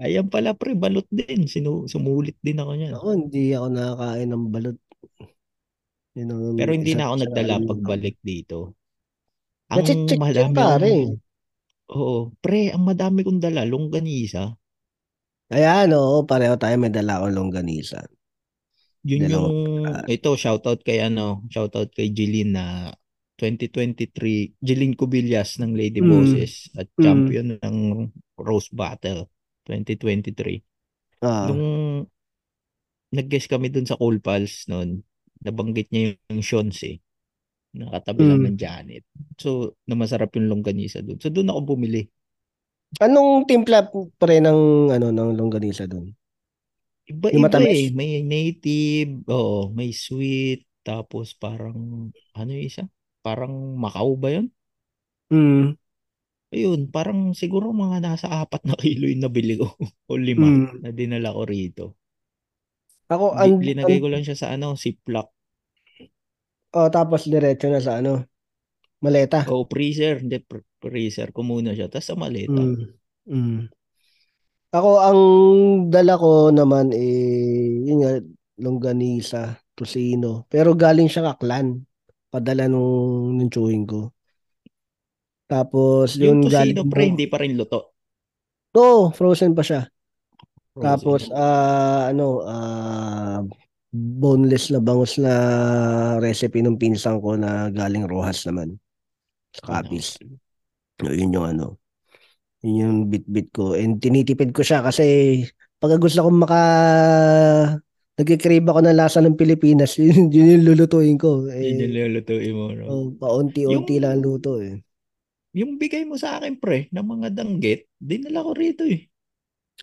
Ayan pala pre, balot din. Sinu sumulit din ako niyan. Ako, hindi ako nakakain ng balot. Yun ang Pero hindi na ako nagdala pagbalik dito. Ang Nachichik yun, madami pare. Oo, pre, ang madami kong dala, longganisa. Ayan, oo, pareho tayo may dala akong longganisa. Yun Dalawa yung, pala. ito, shoutout kay ano, shoutout kay Jeline na 2023, Jeline Cubillas ng Lady Mm. Bosses at Mm. champion ng Rose Battle 2023. Ah, Nung nag-guest kami dun sa Cool Pals noon, nabanggit niya yung Shons eh. Nakatabi lang Mm. ng Janet. So, na masarap yung longganisa dun. So, doon ako bumili. anong timpla pre ng, ano, ng longganisa dun? Yung matamis? eh. May native, oo, may sweet, tapos parang, ano yung isa? Parang Macau ba yun? Mm. Ayun, parang siguro mga nasa apat na *laughs* kilo yung nabili ko. o lima Mm. na dinala ko rito. Ako, Di, an, linagay ko lang siya sa ano, Ziploc. oh, tapos diretso na sa ano, maleta. O freezer, hindi, fr- freezer ko muna siya. Tapos sa maleta. Mm. Mm. Ako, ang dala ko naman, eh, yun nga, longganisa, tosino. Pero galing siya kaklan. Padala nung, nung chewing ko. Tapos, Yung yung galing tosino, pre, hindi pa rin luto. Oo, frozen pa siya. Frozen. Tapos, ah, ano, ah, boneless na bangus na recipe ng pinsan ko na galing Rojas naman. Sa? Capiz. Yun yung ano. Yun yung bit-bit ko. And tinitipid ko siya kasi pag gusto kong maka nagkikrave ako ng lasa ng Pilipinas, *laughs* yun, yun yung lulutuin ko. Yun yung Eh, lulutuin mo. No? oh, paunti-unti Yung- lang ang luto eh. Yung bigay mo sa akin, pre, ng mga danggit, dinala ko rito eh.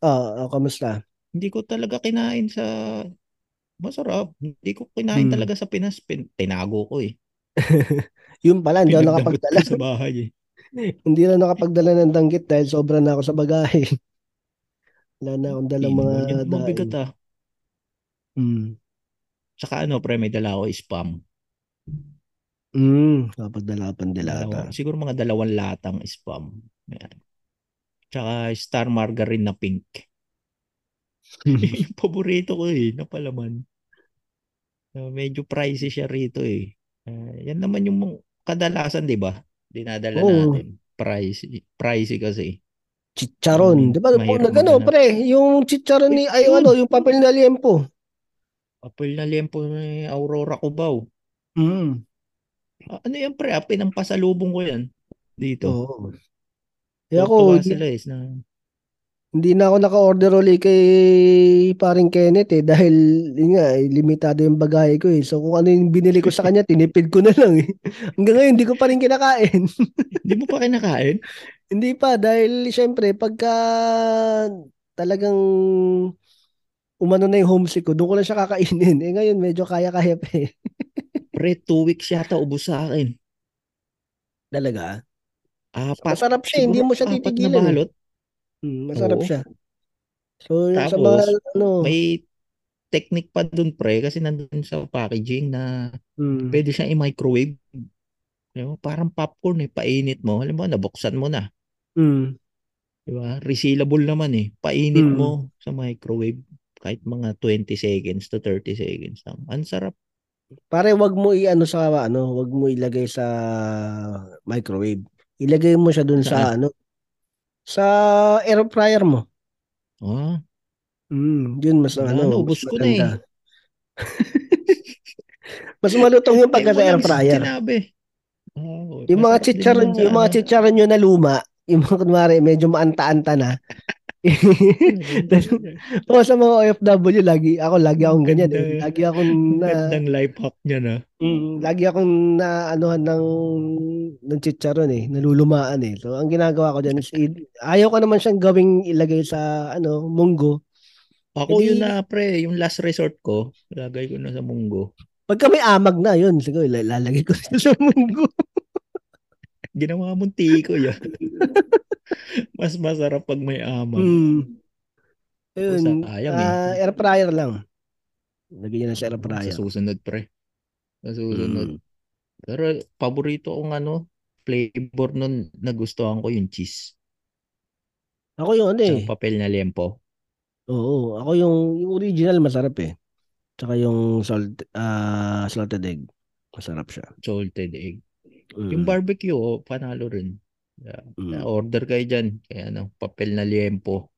Ah, ah, kamusta? Hindi ko talaga kinain sa masarap. Hindi ko kinain Hmm. talaga sa Pinas. Pin- tinago ko eh. *laughs* Yun pala, hindi ako nakapagdala. sa bahay eh. Hindi na nakapagdala ng danggit dahil sobra na ako sa bagahe. Wala na akong dalang mga mabigat daing. ah. Mm. Tsaka ano, pre, may dala ako spam. Mm, kapagdala ka pang dilata. siguro mga dalawang latang spam. Yan. Tsaka star margarine na pink. *laughs* yung paborito ko eh, na palaman. Uh, medyo pricey siya rito eh. Uh, yan naman yung kadalasan, di ba? Dinadala Oo. natin. Pricey. Pricey kasi. Chicharon. Mm, Di ba? mahirap Nag, ano, maghanap. pre, yung chicharon ni, ay, ano, yung papel na liempo. Apple na liempo ni Aurora Cubao. Mm. Ah, ano yan pre? Ah, pinampasalubong ko yan. Dito. Oo. Kaya Tuwa ako, sila eh. Na, hindi na ako naka-order ulit kay paring Kenneth eh, dahil, yun nga, eh, limitado yung bagahe ko eh. So, kung ano yung binili ko sa kanya, *laughs* tinipid ko na lang eh. Hanggang ngayon, hindi ko pa rin kinakain. *laughs* Hindi mo pa kinakain? Hindi pa dahil syempre pagka talagang umano na yung homesick ko, doon ko lang siya kakainin. Eh ngayon medyo kaya-kaya pa eh. *laughs* Pre, two weeks yata ubos sa akin. Talaga. Apat. Masarap siya, hindi siguro mo siya apat titigilan. na eh. Hmm, masarap Oo. siya. So yung sa mga Tapos, ano, May technique pa dun pre kasi nandun sa packaging na hmm, pwede siyang i-microwave. Alam mo, parang popcorn eh, painit mo. Alam mo, nabuksan mo na. hmm, Di ba? Resealable naman eh. Painit Mm. mo sa microwave. Kahit mga 20 seconds to 30 seconds lang. Ang sarap. Pare, wag mo i-ano sa ano, wag mo ilagay sa microwave. Ilagay mo siya dun sa Saan? ano, sa air fryer mo. Ah, Mm, yun mas wala, ano, naubos ko na eh. *laughs* Mas malutong yung pagka sa air fryer. Sinabi. Oh, Yung mga chicharon, yung mga ano. chicharon nyo na luma, yung mga kunwari medyo maanta-anta na. O sa mga OFW lagi ako lagi akong ganyan eh. Ganda. Lagi akong na Gandang life hack niya na. mm, lagi akong na anuhan ng ng chicharon eh, nalulumaan eh. So ang ginagawa ko diyan is ayaw ko naman siyang gawing ilagay sa ano, munggo. Ako Hindi- yun na pre, yung last resort ko, lagay ko na sa munggo. Pagka may amag na, yun, siguro lalagay ko *laughs* sa munggo. Ginawa mong tiko yan. *laughs* *laughs* Mas masarap pag may amag. Mm. Ayun, sayang eh. ah, air fryer lang. Lagyan niya na sa air Sa fryer. susunod pre. Sa susunod. Mm. Pero paborito kong ano, flavor nun nagustuhan ko yung cheese. Ako yung ano Sa eh. papel na lempo. Oo, ako yung, yung original masarap eh. Tsaka yung salt, ah salted egg. Masarap siya. Salted egg. Mm. Yung barbecue, oh, panalo rin. Yeah. Mm. Yeah, order kayo dyan. Kaya ano, papel na liempo.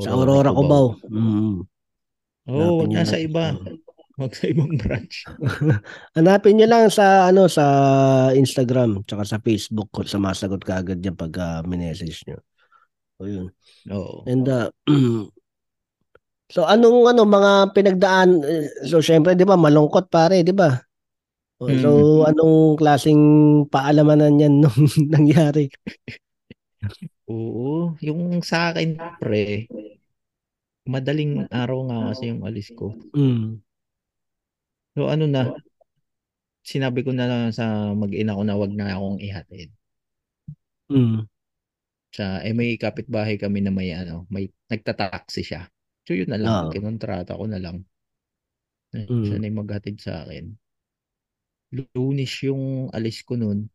Sa Aurora Cubao. Mm. Oo, Hanapin wag nyo na sa lang. iba. Mm. Wag sa ibang branch. *laughs* Hanapin nyo lang sa ano sa Instagram tsaka sa Facebook ko sumasagot ka agad yan pag uh, minessage nyo. O yun. Oo. And uh, *clears throat* so anong ano mga pinagdaan eh, so syempre 'di ba malungkot pare 'di ba? O, So Mm. anong klasing paalamanan yan *laughs* nung nangyari? Oo. Yung sa akin, pre, madaling araw nga kasi yung alis ko. Mm. So ano na, sinabi ko na lang sa mag-ina ko na wag na akong ihatid. Mm. Sa, eh may kapitbahay kami na may ano, may nagtataxi siya. So yun na lang, Oo. kinontrata ko na lang. Eh, Mm. Siya na yung maghatid sa akin. Lunis yung alis ko nun.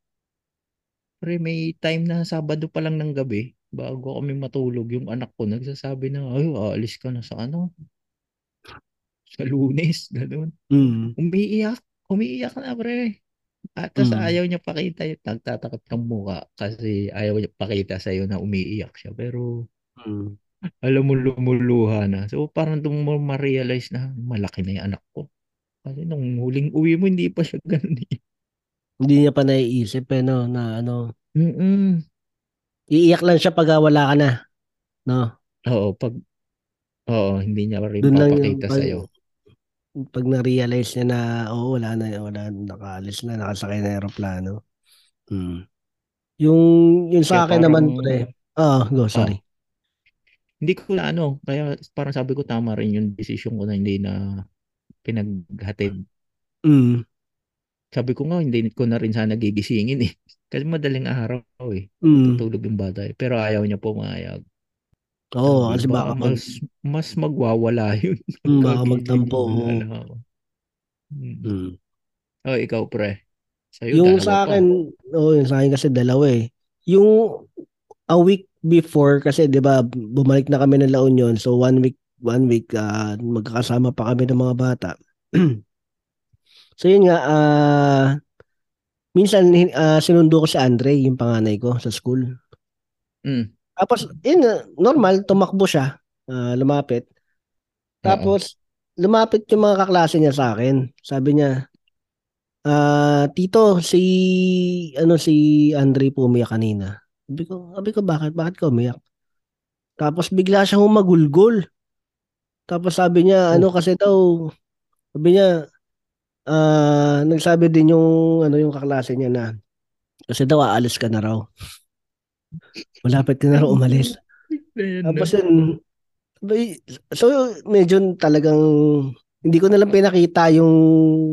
Pre, may time na Sabado pa lang ng gabi, bago kami matulog, yung anak ko nagsasabi na, ay, aalis ka na sa ano? Sa lunes, *laughs* ganun. Mm. Umiiyak, umiiyak na pre. At tas Mm. ayaw niya pakita, nagtatakot ng mukha kasi ayaw niya pakita sa'yo na umiiyak siya. Pero Mm. alam mo lumuluha na. So parang doon mo ma-realize na malaki na yung anak ko. Kasi nung huling uwi mo, hindi pa siya *laughs* ganun eh. Hindi niya pa naiisip eh no na ano Mm-mm. iiyak lang siya pag ah, wala ka na. No. Oo, pag Oo, hindi niya rin Doon lang yung papakita pag, sa'yo. pag na-realize niya na oh wala na wala nakaalis na nakasakay na aeroplano. Mm. Yung yung sa akin naman parang- pre. Ah, go sorry. Hindi ko na ano, kaya parang sabi ko tama rin yung decision ko na hindi na pinaghatid. Mm. Sabi ko nga, hindi ko na rin sana gigisingin eh. *laughs* Kasi madaling araw eh. Mm. Tutulog yung bata eh. Pero ayaw niya pumayag. Oo, Sabi, kasi baka mag mas, mas magwawala *laughs* yun. Mm, baka magtampo, mo, oo. Mm. mm. Oh, ikaw pre. Sa'yo, Yung sa akin, oh, yung sa akin kasi dalawa eh. Yung a week before kasi 'di ba bumalik na kami ng La Union so one week one week ah, magkakasama pa kami ng mga bata. *clears throat* so yun nga ah minsan ah, sinundo ko si Andre yung panganay ko sa school. Mm. Tapos yun normal tumakbo siya ah, lumapit. Tapos lumapit yung mga kaklase niya sa akin. Sabi niya ah tito si ano si Andre po umiyak kanina. Sabi ko, sabi ko bakit? Bakit ka umiyak? Tapos bigla siya humagulgol. Tapos sabi niya, ano kasi daw, sabi niya, ah nagsabi din yung, ano yung kaklase niya na, kasi daw aalis ka na raw. Malapit ka na raw umalis. Tapos yun, so medyo talagang, hindi ko na lang pinakita yung,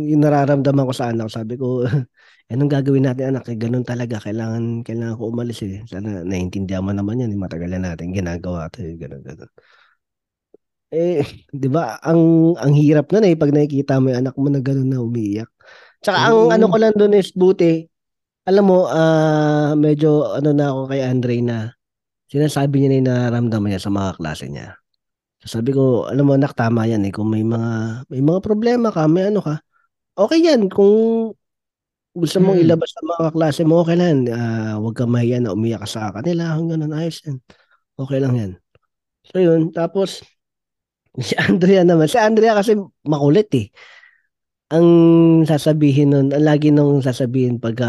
yung nararamdaman ko sa anak. Sabi ko, anong gagawin natin anak? Eh, ganun talaga. Kailangan, kailangan ko umalis eh. Sana naiintindihan mo naman yan. Eh, matagal na natin ginagawa ito. Eh, ganun, ganun. Eh, *laughs* di ba, ang, ang hirap nun eh, pag nakikita mo yung anak mo na ganun na umiiyak. Tsaka ang Oo. ano ko lang doon is buti, alam mo, ah medyo ano na ako kay Andre na sinasabi niya na yung nararamdaman niya sa mga klase niya. Sabi ko, alam mo anak, tama yan eh. Kung may mga may mga problema ka, may ano ka, okay yan. Kung gusto mong Mm. ilabas sa mga klase mo, okay lang. Ah, huwag kang mahiya na umiyak ka sa kanila. Hanggang ganun, ayos yan. Okay lang yan. So yun, tapos si Andrea naman. Si Andrea kasi makulit eh. Ang sasabihin nun, ang lagi nung sasabihin pag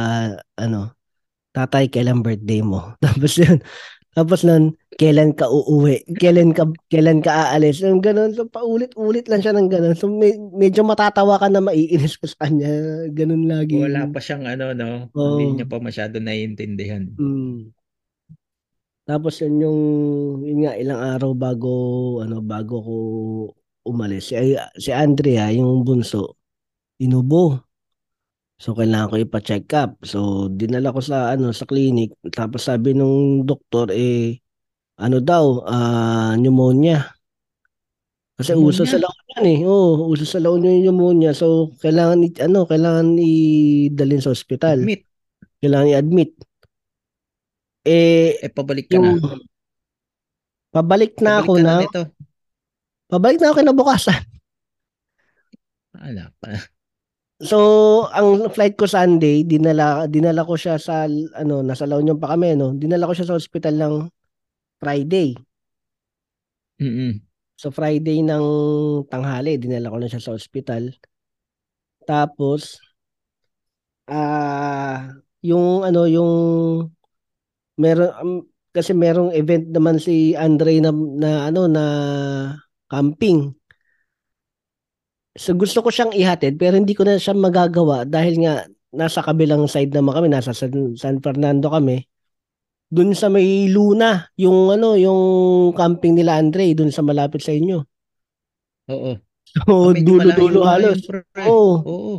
ano, tatay, kailan birthday mo? *laughs* Tapos yun, tapos nun, kailan ka uuwi? Kailan ka kailan ka aalis? Yung ganun. So paulit-ulit lang siya ng ganun. So me- medyo matatawa ka na maiinis ka sa kanya. Ganun lagi. Wala pa siyang ano, no? Oo. Hindi niya pa masyado naiintindihan. Mm. Tapos yun yung yun nga ilang araw bago ano bago ko umalis si si Andrea yung bunso inubo. So kailangan ko ipa-check up. So dinala ko sa ano sa clinic tapos sabi nung doktor eh ano daw ah pneumonia. Kasi uso Pneumonia? sa La Union eh. Oo, uso sa La Union yung pneumonia. So kailangan ano kailangan i-dalhin sa ospital. Admit. Kailangan i-admit. Eh Eh, pabalik ka na. yung pabalik na Pabalik ako ka na na nito. pabalik na ako kinabukasan. *laughs* Wala pa. So, ang flight ko Sunday, dinala dinala ko siya sa ano, nasa La Union pa kami, no. Dinala ko siya sa ospital ng Friday. Mm-mm. So Friday ng tanghali, dinala ko na siya sa ospital. Tapos ah yung ano, yung meron um, kasi merong event naman si Andre na, na ano na camping. So gusto ko siyang ihatid pero hindi ko na siya magagawa dahil nga nasa kabilang side naman kami, nasa San, San Fernando kami. Doon sa may Luna, yung ano, yung camping nila Andre, doon sa malapit sa inyo. Oo. *laughs* So dulo-dulo halos. Oo, Oo.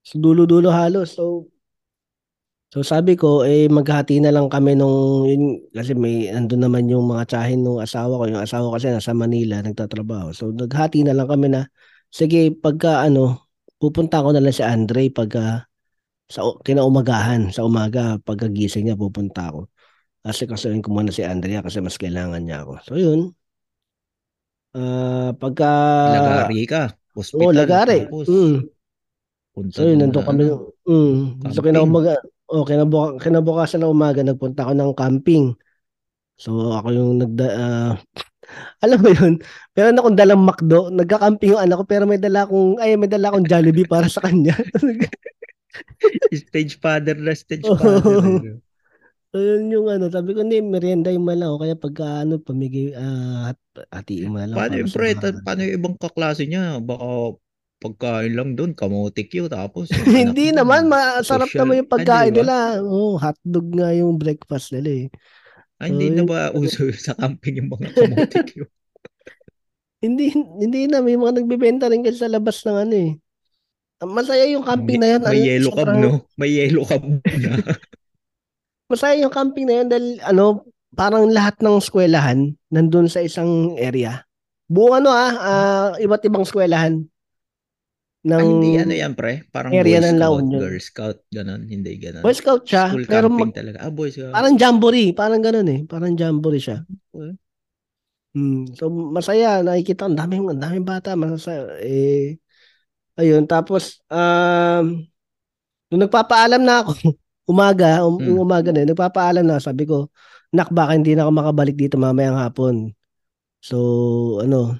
so dulo-dulo halos. So So sabi ko eh maghati na lang kami nung yun, kasi may andun naman yung mga tsahin ng asawa ko. Yung asawa kasi nasa Manila nagtatrabaho. So naghati na lang kami na sige pagka ano pupunta ko na lang si Andre pagka sa kinaumagahan sa umaga pagkagising niya pupunta ako. Kasi kasuhin ko muna si Andrea kasi mas kailangan niya ako. So yun. Ah pagka Lagari ka. Hospital. Oo, lagari. Tapos, Mm. punta So yun, nandun na, kami. Mm, so camping. kinaumaga, oh, kinabuka, kinabukasan na umaga, nagpunta ako ng camping. So ako yung nagda, ah, *laughs* alam mo yun, meron akong dalang McDo, nagka-camping yung anak ko, pero may dala akong, ay, may dala akong Jollibee para sa kanya. *laughs* Stage father na stage Oo. father. ano. so yun yung ano, sabi ko, hindi, merienda yung malaw, kaya pagka ano, pamigay, hat- hatiin lang. Paano yung pre? Paano yung ibang kaklase niya? Baka pagkain lang doon, kamotik yun. Tapos, *laughs* Hindi naman, masarap social- naman yung pagkain nila. Oh, hotdog nga yung breakfast nila eh. Hindi So, na yun- ba uso sa camping yung mga kamotik yun? *laughs* Hindi hindi na may mga nagbebenta rin kasi sa labas ng ano eh. Masaya yung camping na yun. May ano, yellow cab, no? May yellow cab na. *laughs* Masaya yung camping na yun dahil ano, parang lahat ng eskwelahan nandun sa isang area. Buong ano ah, ah, iba't ibang eskwelahan. Ng Ah, hindi ano yan, pre? Parang area Boy ng La Scout, Union. Girl Scout, ganun. Hindi ganun. Boy Scout siya, School pero camping mag- talaga. Ah, Boy Scout. parang jamboree, parang ganun eh. Parang jamboree siya. Okay. Hmm. So masaya, nakikita ang daming ang daming bata, masaya. Eh ayun, tapos um nung nagpapaalam na ako *laughs* umaga, um, Hmm. umaga na, nagpapaalam na, sabi ko, "Nak, baka hindi na ako makabalik dito mamayang hapon." So, ano,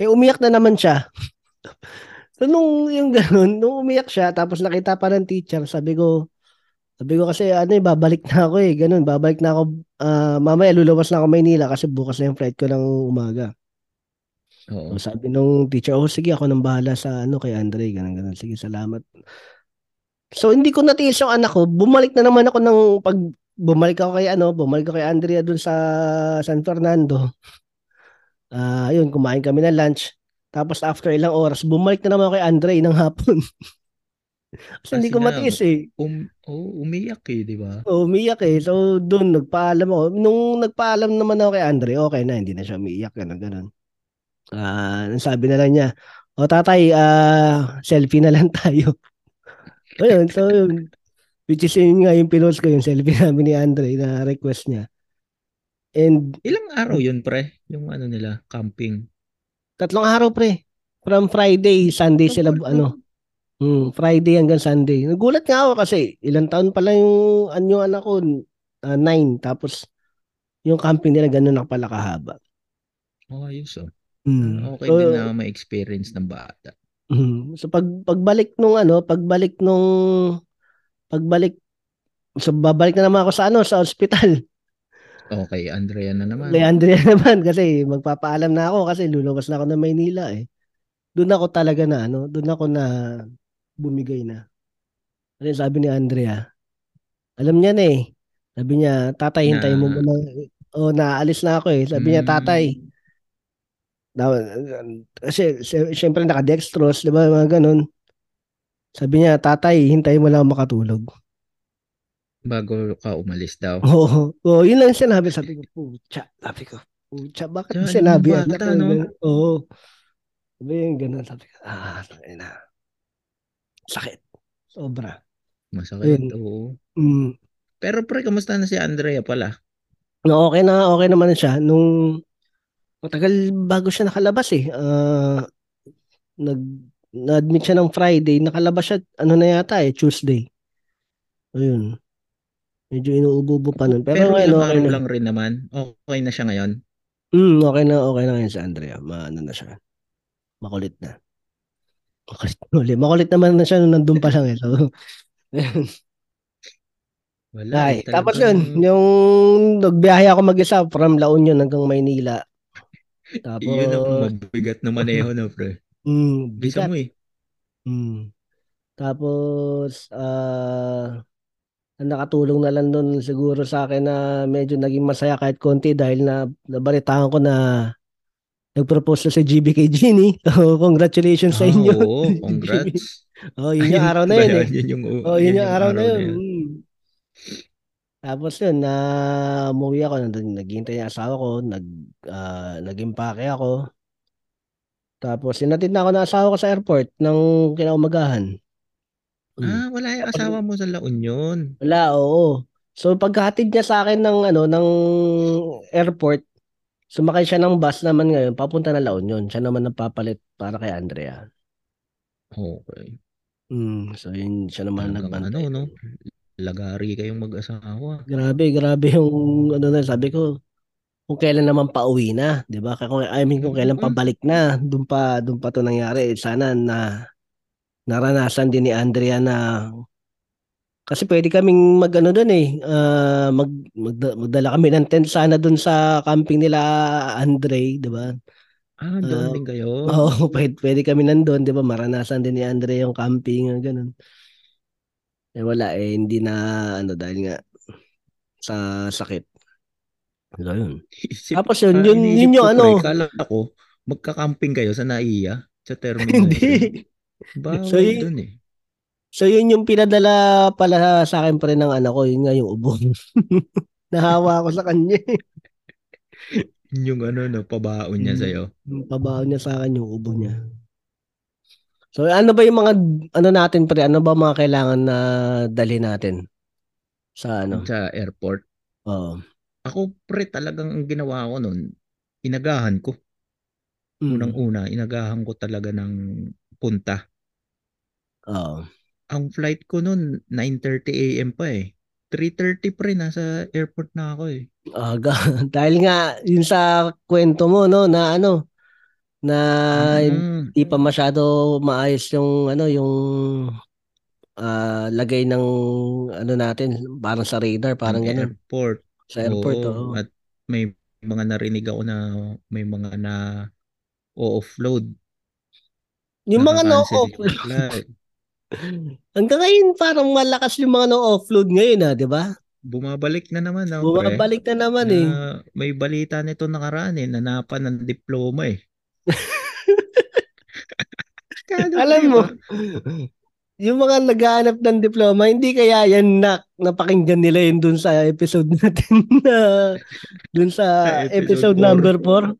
eh umiyak na naman siya. *laughs* so nung yung ganun, *laughs* nung umiyak siya tapos nakita pa ng teacher, sabi ko, sabi ko kasi ano eh, babalik na ako eh, ganun, babalik na ako, ah, mamaya luluwas na ako Maynila kasi bukas na yung flight ko ng umaga. Oo. So sabi nung teacher, oh sige ako nang bahala sa ano kay Andre, ganun ganun. Sige, salamat. So hindi ko natiis yung anak ko. Bumalik na naman ako ng pag bumalik ako kay ano, bumalik ako kay Andrea dun sa San Fernando. Ah, ayun, kumain kami ng lunch. Tapos after ilang oras, bumalik na naman ako kay Andre ng hapon. *laughs* Kasi hindi ko matiis eh. Um, oh, umiyak eh, di ba? Oh, umiyak eh. So doon nagpaalam ako. Nung nagpaalam naman ako kay Andre, okay na, hindi na siya umiiyak, ganun ganun. Ah, ang sabi na lang niya, "O tatay, ah selfie na lang *laughs* tayo." Ayun, so yun. Which is yun nga yung pinost ko yung selfie *laughs* namin ni Andre na request niya. And Ilang araw yun, pre? Yung ano nila, camping. Tatlong araw pre. From Friday, Sunday sila ano. Hmm, Friday hanggang Sunday. Nagulat nga ako kasi ilang taon pa lang yung anyo anak ko, ah, nine. Tapos yung camping nila ganun na pala kahaba. Oh, ayos oh. Hmm. Okay So, din na may experience ng bata. Mhm. So pag pagbalik nung ano, pagbalik nung pagbalik so babalik na naman ako sa ano, sa ospital. Okay, Andrea na naman. Kay Andrea *laughs* naman kasi magpapaalam na ako kasi luluwas na ako ng Maynila eh. Doon ako talaga na ano, doon ako na bumigay na. Kasi sabi ni Andrea, alam niya na eh. Sabi niya, tatay, hintayin mo Na- muna. O, naalis na ako eh. Sabi niya, Mm. tatay. Daw, kasi sy- syempre naka-dextrose, di ba, mga ganun. Sabi niya, tatay, hintayin mo lang makatulog. Bago ka umalis daw. Oo, oh, yun lang sinabi. Sabi ko, pucha. Sabi ko, pucha, bakit mo Yan, sinabi? bata, no? Oo. Sabi yung ganun. Sabi ko, ah, sakit na. Sakit. Sobra. Masakit. Ayun. Oo. Mm. Pero pre, kamusta na si Andrea pala? No, okay na, okay naman siya. Nung matagal bago siya nakalabas eh. Ah, nag na-admit siya ng Friday, nakalabas siya ano na yata eh, Tuesday. Ayun. Medyo inuubo-ubo pa nun. Pero, Pero ngayon, okay na. lang rin naman. Okay na siya ngayon. Mm, okay na, okay na ngayon si Andrea. Maano na siya. Makulit na. Makulit na ulit. Makulit naman na siya nung nandun pa lang eh. So, *laughs* Wala. ay, eh, tapos yun, yung nagbiyahe ako mag-isa from La Union hanggang Maynila. Tapos, Yun ang mabigat na maneho na pre. *laughs* mm, Bisa bigat. mo eh. Mm. Tapos, ah, ang nakatulong na lang doon siguro sa akin na medyo naging masaya kahit konti dahil na nabalitaan ko na nag-propose na si GB kay *laughs* Ginny. Oh, congratulations sa Ah, inyo. oo, *laughs* GB. congrats. *laughs* Oh, yun yung araw na yun eh. Yun yung, Oh, yun yung araw na yun. yun. Mm. Tapos yun, na umuwi ako, naghihintay yung asawa ko, nag, ah, nag-impake ako. Tapos sinatid na ako ng asawa ko sa airport ng kinaumagahan. Mm. Ah, wala yung asawa mo sa La Union. Wala, oo. So pagkahatid niya sa akin ng ano ng airport, sumakay siya ng bus naman ngayon papunta na La Union. Siya naman nagpapalit para kay Andrea. Okay. Mm, so yun siya naman nagbantay. ano, no? Lagari kayong mag-asawa. Grabe, grabe yung ano na sabi ko kung kailan naman pauwi na, 'di ba? Kung I mean kung kailan Mm. pabalik na, doon pa doon pa 'to nangyari. Sana na naranasan din ni Andrea na kasi pwede kaming mag-ano doon eh, ah, mag, magda- magdala kami ng tent sana doon sa camping nila Andre, 'di ba? Ah, doon Ah, din kayo. Oo, *laughs* pwede, pwede kami nandun, 'di ba? Maranasan din ni Andre yung camping, yung ganun. Eh wala eh, hindi na ano dahil nga sa sakit. So, yun. *laughs* Isip, Tapos yun, ah, yun, iniisip yun yung ano. kala ko, magka-camping kayo sa Naiya, sa terminal. *laughs* Hindi. Bawal So, y- doon eh. So yun yung pinadala pala sa akin pa rin ng anak ko, yun nga yung ubo. *laughs* Nahawa ako sa kanya. eh. Yun Yung ano, no, pabaon niya Mm. sa'yo. Yung pabaon niya sa akin yung ubo niya. So ano ba yung mga ano natin pre, ano ba mga kailangan na dalhin natin sa ano? Sa airport. Oo. Ako, pre, talagang ang ginawa ko nun, inagahan ko. Mm. Unang-una, inagahan ko talaga ng punta. Oo. Ang flight ko nun, 9.30 a.m. pa eh. 3.30 pre, nasa airport na ako eh. Aga. *laughs* Dahil nga yun sa kwento mo no na ano na Mm. hindi pa masyado maayos yung ano yung ah, lagay ng ano natin parang sa radar parang Ang ganun airport. sa airport Oo, oo. At may mga narinig ako na may mga na o-offload. Yung mga no hanggang ngayon parang malakas yung mga no offload ngayon ah, 'di ba? Bumabalik na naman, pre. Bumabalik na naman eh. Na may balita nito nakaraan eh, nanapan ng diploma eh. *laughs* Kano, Alam pre, mo, yung mga naghahanap ng diploma, hindi kaya yan na napakinggan nila yun dun sa episode natin na dun sa Sa episode episode number 4.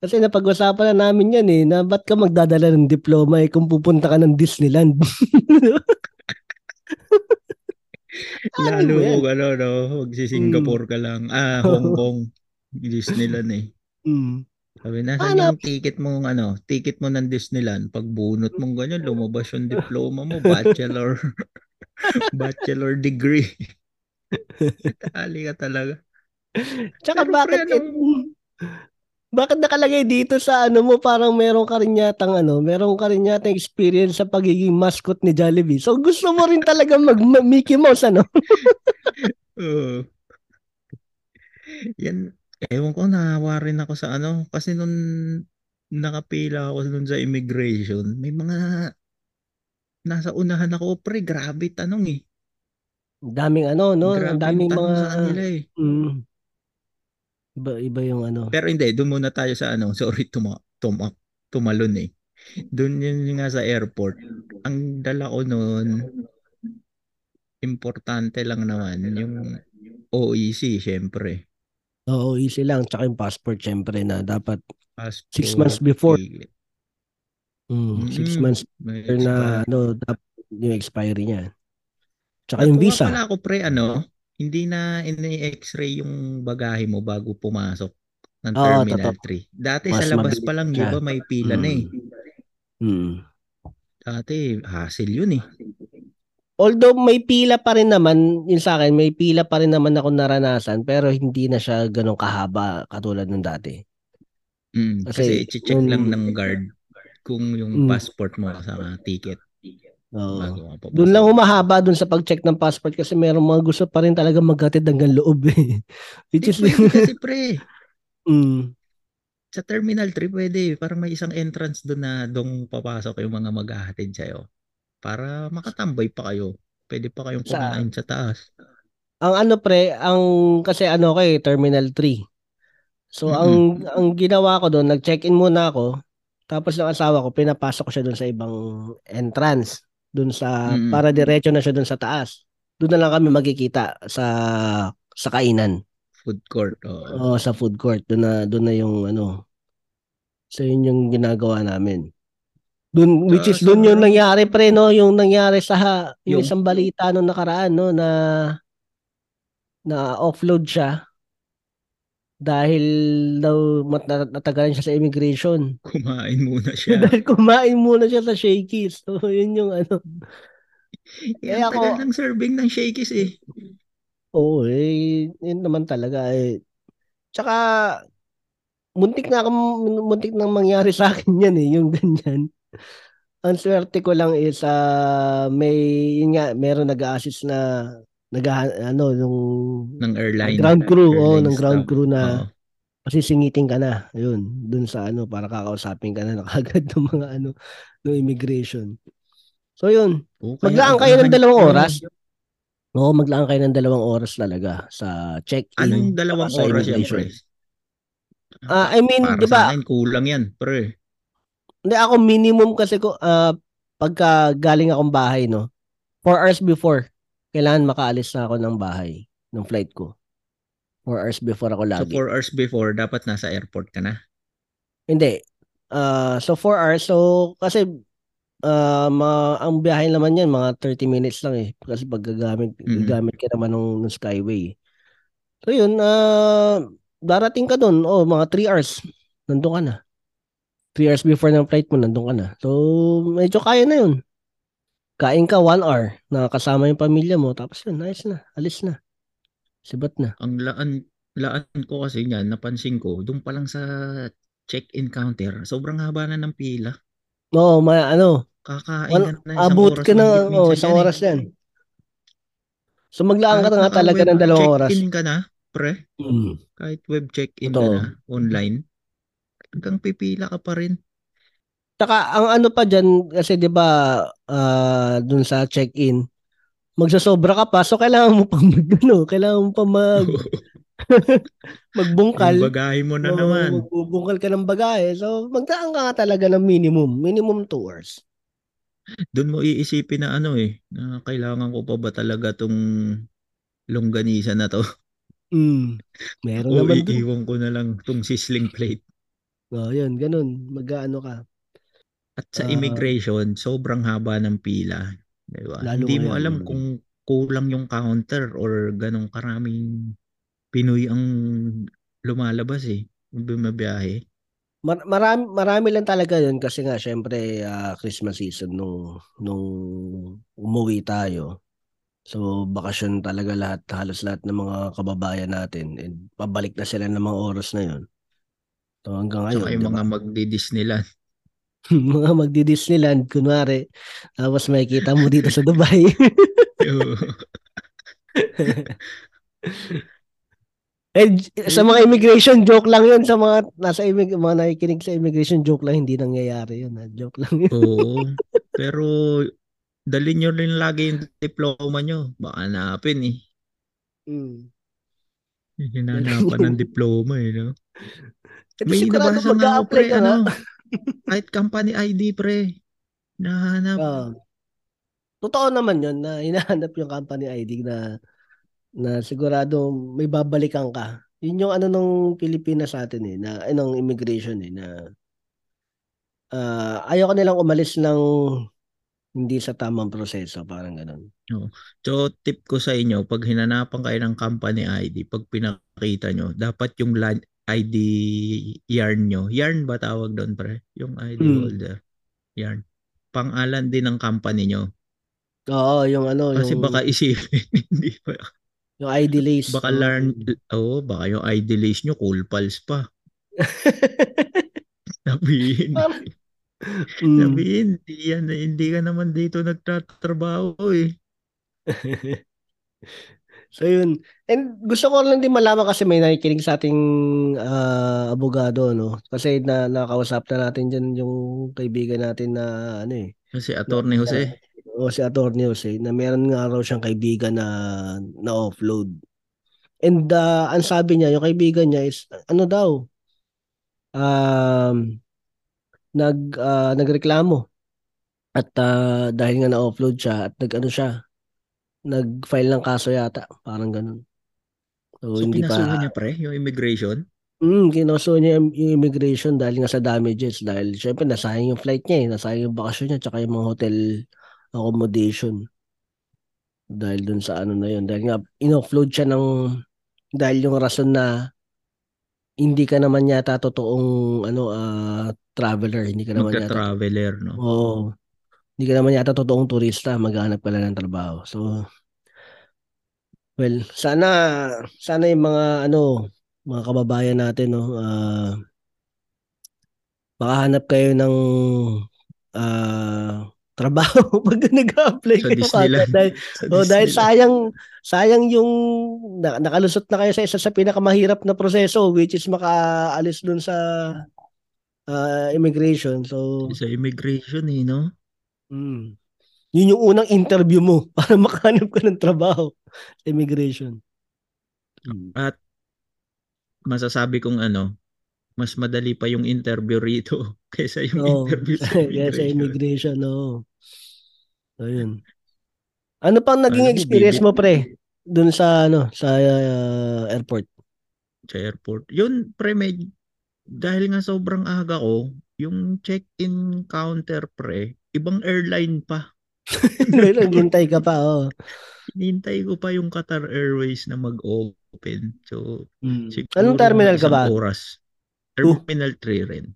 Kasi napag-usapan na namin yan eh, na ba't ka magdadala ng diploma eh kung pupunta ka ng Disneyland. *laughs* Lalo mo yan? mo ano, no? Magsi-Singapore ka lang. Ah, *laughs* Hong Kong. Disneyland eh. Mm. Sabi, nasan Hanap. yung ticket mo, ano, ticket mo ng Disneyland? Pag bunot mong ganyan, lumabas yung diploma mo, bachelor. *laughs* bachelor degree. Tali ka talaga. Tsaka Pero, bakit pre, ano? it- bakit nakalagay dito sa ano mo parang meron ka rin yatang ano, meron ka rin yatang experience sa pagiging mascot ni Jollibee. So gusto mo rin talaga mag ma- Mickey Mouse ano? *laughs* Oo. yan, ewan ko, nahawa rin ako sa ano, kasi nung nakapila ako nun sa immigration, may mga nasa unahan ako, pre, grabe tanong eh. Ang daming ano, no? grabe Ang daming mga sa kanila eh. mm, iba iba yung ano. Pero hindi, doon muna tayo sa ano, sorry, tuma, tuma, tumalon eh. Doon yun yung nga sa airport. Ang dala ko noon, importante lang naman yung OEC, syempre. Oo, easy lang. Tsaka yung passport syempre na dapat Passport, Six months before. ticket. mm, six Mm, months may before na ano, dapat yung expiry niya. Tsaka yung Natuwa visa. pala ako pre, ano, hindi na ini-x-ray yung bagahe mo bago pumasok ng Oo, Terminal totoo. 3. Dati Mas sa labas pa lang, di ba, may pila na eh. Mm. Dati, hassle yun eh. Although may pila pa rin naman, yun sa akin, may pila pa rin naman ako naranasan pero hindi na siya ganun kahaba katulad nung dati. Mm, Kasi kasi i-check yung- lang ng guard kung yung Mm. passport mo sa ticket Oo. Doon lang humahaba doon sa pag-check ng passport kasi meron mga gusto pa rin talaga maghatid hanggang loob eh. Which is, pwede *laughs* kasi pre, mm, sa Terminal 3 pwede, parang may isang entrance doon na doon papasok yung mga maghahatid sa'yo. Para makatambay pa kayo. Pwede pa kayong Sa- kumain sa taas. ang ano pre, ang kasi ano ko eh, Terminal 3. So ang ang ginawa ko doon, nag-check-in muna ako. Tapos yung asawa ko, pinapasok ko siya doon sa ibang entrance. Doon sa, Mm. para diretso na siya doon sa taas. Doon na lang kami magkikita sa sa kainan. Food court. Oo. Oo, sa food court. Doon na, doon na yung ano. So yun yung ginagawa namin. Doon, which Ah, is doon yung nangyari pre, no? Yung nangyari sa, yung, Yung- isang balita nung nakaraan, no? Na, na offload siya. Dahil daw mat- nat- natagalan siya sa immigration. Kumain muna siya. *laughs* dahil kumain muna siya sa Shakey's. So *laughs* yun yung ano. *laughs* Yan, ako- tagal ng serving ng shakies eh. Oo, eh, yun naman talaga eh. Tsaka, muntik na akong, muntik nang mangyari sa akin yan eh, yung ganyan. Ang swerte ko lang is, ah, may, yun nga, meron nag-assist na, nag ano, yung Ng airline. ground crew, oh, airline ng ground staff. crew na, Oo. pasisingitin ka na, yun, dun sa ano, para kakausapin ka na *laughs* na kagad ng mga ano, ng immigration. So yun, Oo, kaya maglaan kayo ng dalawang oras. Oo, maglaan kayo ng dalawang oras talaga sa check-in. Ano yung dalawang sa oras yan, pre? Ah, I mean, 'di ba? kulang yan, pre. Hindi ako minimum kasi ko ah, pagka galing akong bahay, no. 4 hours before, kailangan makaalis na ako ng bahay, ng flight ko. 4 hours before ako So, lagi. 4 hours before, dapat nasa airport ka na. Hindi. Ah, so 4 hours so kasi ah, ma- ang biyahe naman yan mga 30 minutes lang eh kasi pag gagamit Mhm. gagamit ka naman ng, ng Skyway. So yun, ah darating ka doon, oh, mga 3 hours. Nandun ka na. 3 hours before ng flight mo, nandun ka na. So medyo kaya na yun. Kain ka 1 hour, nakakasama yung pamilya mo, tapos yun, nice na, alis na. Sibat na. Ang laan, laan ko kasi niyan, napansin ko, doon pa lang sa check-in counter, sobrang haba na ng pila. No, ma ano, Kakain ka na isang abot oras ka na, oh, isang eh. oras yan. So maglaan ka na nga talaga ng dalawang oras. check-in ka na, pre, Mm. kahit web check-in ka Totoo. na online, hanggang pipila ka pa rin. Tsaka ang ano pa dyan, kasi di ba ah, dun sa check-in, magsasobra ka pa, so kailangan mo pa mag, *laughs* ano, kailangan mo pa mag, *laughs* magbungkal. Yung bagahe mo na Oo, naman. Magbubungkal ka ng bagahe. So magdaan ka nga talaga ng minimum, minimum 2 hours. Doon mo iisipin na ano eh, na kailangan ko pa ba talaga tong longganisa na to? Mm. Meron o naman iiwan ko na lang tong sizzling plate. Oh, yun, ganun. Mag-ano ka. At sa Ah. immigration, sobrang haba ng pila. Di ba? Hindi mo alam kung kulang yung counter or ganong karaming Pinoy ang lumalabas eh. Bumabiyahe. Mar- marami, marami lang talaga yun kasi nga syempre ah, Christmas season nung nung umuwi tayo. So bakasyon talaga lahat halos lahat ng mga kababayan natin and pabalik na sila ng mga oras na yun. So hanggang ngayon, Tsaka yung di mga magdi-Disneyland. *laughs* mga magdi-Disneyland kunwari tapos makikita mo dito sa Dubai. *laughs* Eh, sa mga immigration joke lang yun sa mga nasa immig- mga nakikinig sa immigration joke lang hindi nangyayari yun. Ha? Joke lang yun. Oo. *laughs* Pero dali nyo rin lagi yung diploma nyo. Baka hanapin eh. Mm. Hinanapan ng diploma eh. No? Ito May sigurado nabasa nga ako pre. Ano, kahit company ID pre. Nahanap. Ah. totoo naman yun na hinahanap yung company ID na na sigurado may babalikan ka. Yun yung ano nung Pilipinas sa atin eh, na anong immigration eh, na ah ayaw ko nilang umalis ng hindi sa tamang proseso, parang ganun. So tip ko sa inyo, pag hinanapan kayo ng company ID, pag pinakita nyo, dapat yung la- ID yarn nyo. Yarn ba tawag doon pre? Yung ID Mm. holder. Yarn. Pangalan din ng company nyo. Oo, yung ano, Kasi yung, baka isipin, *laughs* hindi pa. yung ID list. Baka Oo. learn, oh, baka yung ID list nyo, cool pals pa. *laughs* Sabihin, Mm. sabihin, hindi, yan, hindi ka naman dito nagtatrabaho eh. *laughs* So yun. And gusto ko lang din malaman kasi may nakikinig sa ating ah, abogado, no? Kasi na nakausap na natin dyan yung kaibigan natin na ano eh. Kasi Attorney Jose, O si Atty. Jose na meron nga raw siyang kaibigan na na-offload. And ah, ang sabi niya, yung kaibigan niya is ano daw? Um nag ah, nagreklamo. At ah, dahil nga na-offload siya at nag-ano siya, nag-file ng kaso yata, parang ganun. So, so hindi kinasuhan pa niya pre, yung immigration. Mm, kinoso niya yung immigration dahil nga sa damages dahil syempre nasayang yung flight niya eh, nasayang yung bakasyon niya tsaka yung mga hotel accommodation dahil dun sa ano na yun dahil nga in-offload siya ng dahil yung rason na hindi ka naman yata totoong ano ah, traveler hindi ka naman yata Magka-traveler, no? Oo. Hindi ka naman yata totoong turista, maghahanap ka lang ng trabaho. So, well, sana sana yung mga ano, mga kababayan natin no, ah makahanap kayo ng ah *laughs* trabaho pag nag-apply Sa kayo Disneyland. kagad. Dahil, *laughs* Sa oh, dahil sayang sayang yung na, nakalusot na kayo sa isa sa pinakamahirap na proseso which is makaalis dun sa ah, immigration. So, Sa immigration eh, no? Mm. Yun yung unang interview mo *laughs* para makahanap ka ng trabaho sa immigration. Mm. At masasabi kong ano, mas madali pa yung interview rito *laughs* kaysa yung Oo. interview sa *laughs* Kaya sa immigration. immigration, oo. So, yun. Ano pang naging Alam mo, experience mo, pre? Dun sa, ano, sa uh, airport. Sa airport. Yun, pre, may, dahil nga sobrang aga ko, yung check-in counter, pre, ibang airline pa. *laughs* Naghintay ka pa, oh. Hinintay ko pa yung Qatar Airways na mag-open. So, Mm. siguro Anong terminal ka ba? oras. Terminal 3 rin.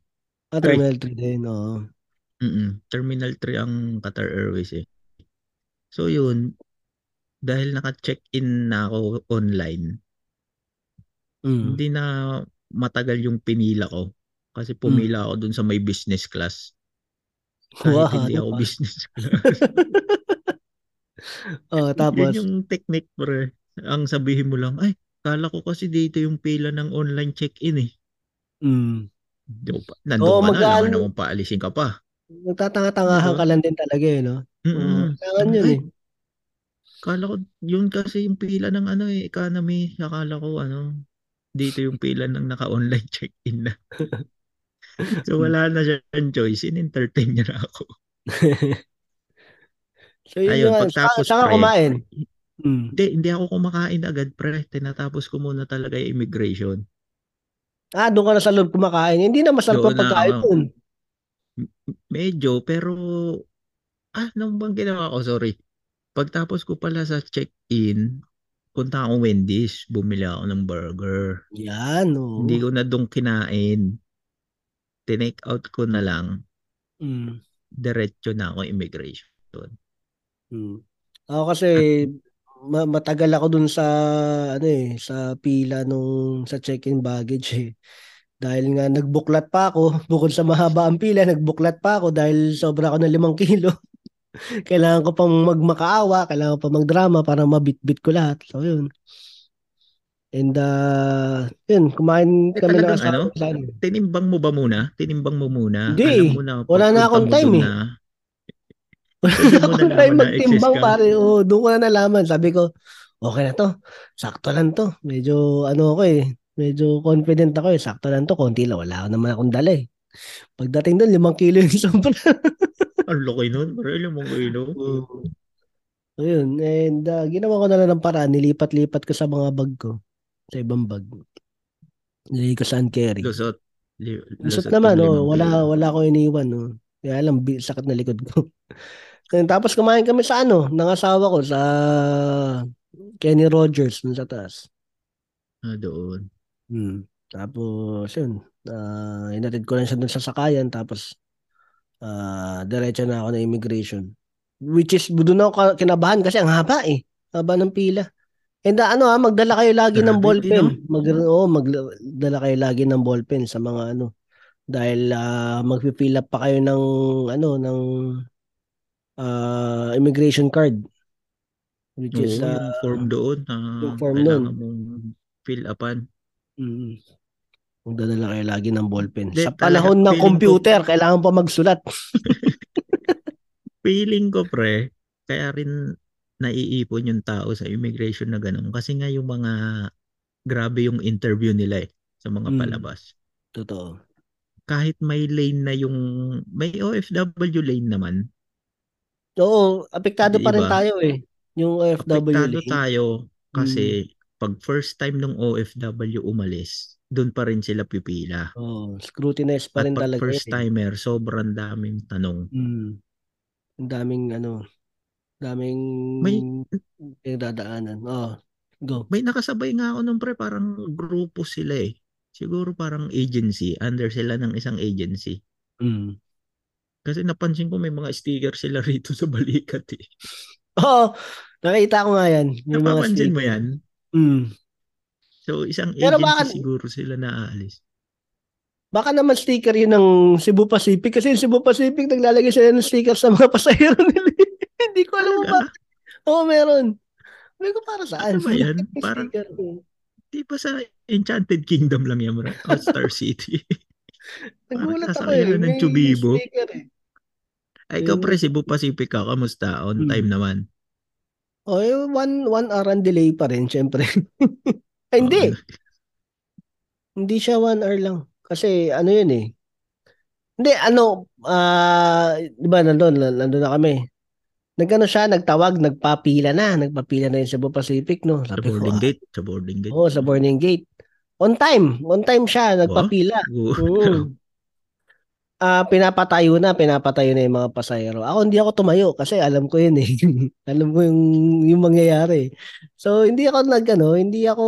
Ah, Terminal 3 din, oo. Mm-mm. Terminal 3 ang Qatar Airways eh. So yun, dahil naka-check-in na ako online, Mm. hindi na matagal yung pinila ko. Kasi Hmm. pumila ako dun sa may business class. Wow, hindi ako pa? business class. *laughs* *laughs* Oh, tapos, Yun yung technique pre. Ang sabihin mo lang, ay, kala ko kasi dito yung pila ng online check-in eh. mm. Nandun Oo, ka na, mag-aano- alam naman paalisin ka pa. nagtatanga-tangahan Diba? ka lang din talaga, eh, no? Oo, Mm-mm. kailangan yun, Ay, eh. Kala ko, yun kasi yung pila ng ano eh, economy. Akala ko ano, dito yung pila ng naka-online *laughs* check-in na. So wala na siyang choice. In-entertain niya na ako. *laughs* So, yun Ayun, yung, pagtapos, saan, saan kumain? Mm. Hindi, hindi ako kumakain agad pre. Tinatapos ko muna talaga yung immigration. Ah, doon ka na sa loob kumakain. Hindi na masarap ang pagkain doon. Medyo, pero, ah, nung bang ginawa ko? Sorry. Pagtapos ko pala sa check-in, punta akong Wendy's, bumili ako ng burger. Yan, oo. Hindi ko na doon kinain. Tinake out ko na lang. Mm. Diretso na ako immigration. Mm. Ako kasi ma- matagal ako dun sa ano eh, sa pila nung sa check-in baggage eh. Dahil nga nagbuklat pa ako, *laughs* bukod sa mahaba ang pila, nagbuklat pa ako dahil sobra ako ng limang *laughs* kilo. kailangan ko pang magmakaawa, kailangan ko pang magdrama para mabitbit ko lahat. So yun. And uh, yun, kumain Eh, kami ng asawa ano? Tinimbang mo ba muna? Tinimbang mo muna? Hindi. Alam mo na, Wala na akong time eh. na, *laughs* Wala mo akong time na magtimbang pare. Oo, doon ko na nalaman. Sabi ko, okay na to. Sakto lang to. Medyo ano ako eh. Medyo confident ako eh. Sakto lang to. Konti lang. Wala naman akong dala eh. Pagdating doon, limang kilo yung *laughs* sobra. Ang laki nun. Alam mo kilo. Oo. Ayun. And uh, ginawa ko na lang ng paraan. Nilipat-lipat ko sa mga bag ko. Sa ibang bag. Nilagay ko sa carry. Lusot. Li- Lusot lusot naman, oh, limang wala wala ko iniwan, oh. Kaya bi- sakit na likod ko. *laughs* Tapos kumain kami sa ano, ng asawa ko sa Kenny Rogers dun sa taas. Ah, doon. Hmm. Tapos yun, ah inatid ko lang siya dun sa sakayan tapos ah diretso na ako ng immigration. Which is doon ako kinabahan kasi ang haba eh. Haba ng pila. And ah, ano ah, magdala kayo lagi ng ballpen. no? Mag oh, magdala kayo lagi ng ballpen sa mga ano dahil ah, magpi-fill up pa kayo ng ano ng ah, immigration card which Oo, is ah, yung form doon na yung form mong fill upan. mm, magdala kayo lagi ng ballpen. Hindi, Sa panahon ng feeling ko- computer, kailangan pa magsulat. *laughs* Feeling ko pre, kaya rin naiipon yung tao sa immigration na ganun. Kasi nga yung mga grabe yung interview nila eh sa mga Mm. palabas. Totoo. Kahit may lane na yung may OFW lane naman, Oo, apektado pa rin tayo eh. Yung OFW apektado lane. tayo kasi pag first time nung OFW umalis, doon pa rin sila pipila. Oh, scrutinized pa At rin pag talaga first eh. timer, sobrang daming tanong. Mm. Ang daming ano, daming May- pinagdadaanan. Oh, go. May nakasabay nga ako nung pre, parang grupo sila eh. Siguro parang agency, under sila ng isang agency. Mm. Kasi napansin ko may mga sticker sila *laughs* rito sa balikat eh. Oo, nakita ko nga yan. Yung mga Napapansin mo sticker. yan? Mm. So isang Pero agency baka- siguro sila na aalis. Baka naman sticker yun ng Cebu Pacific kasi yung Cebu Pacific naglalagay sila ng sticker sa mga *laughs* pasahero nila. Hindi ko alam bakit. Oo, meron. Hindi ko para saan. Ano ba yan? Parang di ba sa Enchanted Kingdom lang yan, bro? O Star City. *laughs* Nagulat ako eh. ng Chubibo. eh. Ay, ikaw Yung- pre, Cebu Pacific ka, kamusta? On Hmm. time naman. O, eh, one, one hour ang delay pa rin, syempre. *laughs* Ay, hindi. Oo. Hindi siya one hour lang. Kasi ano yun eh. Hindi, ano, ah, di ba, nandun, nandun na kami. Nagkano siya, nagtawag, nagpapila na, nagpapila na yung Cebu Pacific, no? Sa Sabi ko, boarding ah, gate. Sa boarding gate. Oo, sa boarding gate. On time, on time siya, nagpapila. Oo. Oo. *laughs* Ah, pinapatayo na, pinapatayo na yung mga pasahero. Ako hindi ako tumayo kasi alam ko yun eh. *laughs* alam ko yung yung mangyayari. So hindi ako nagano, hindi ako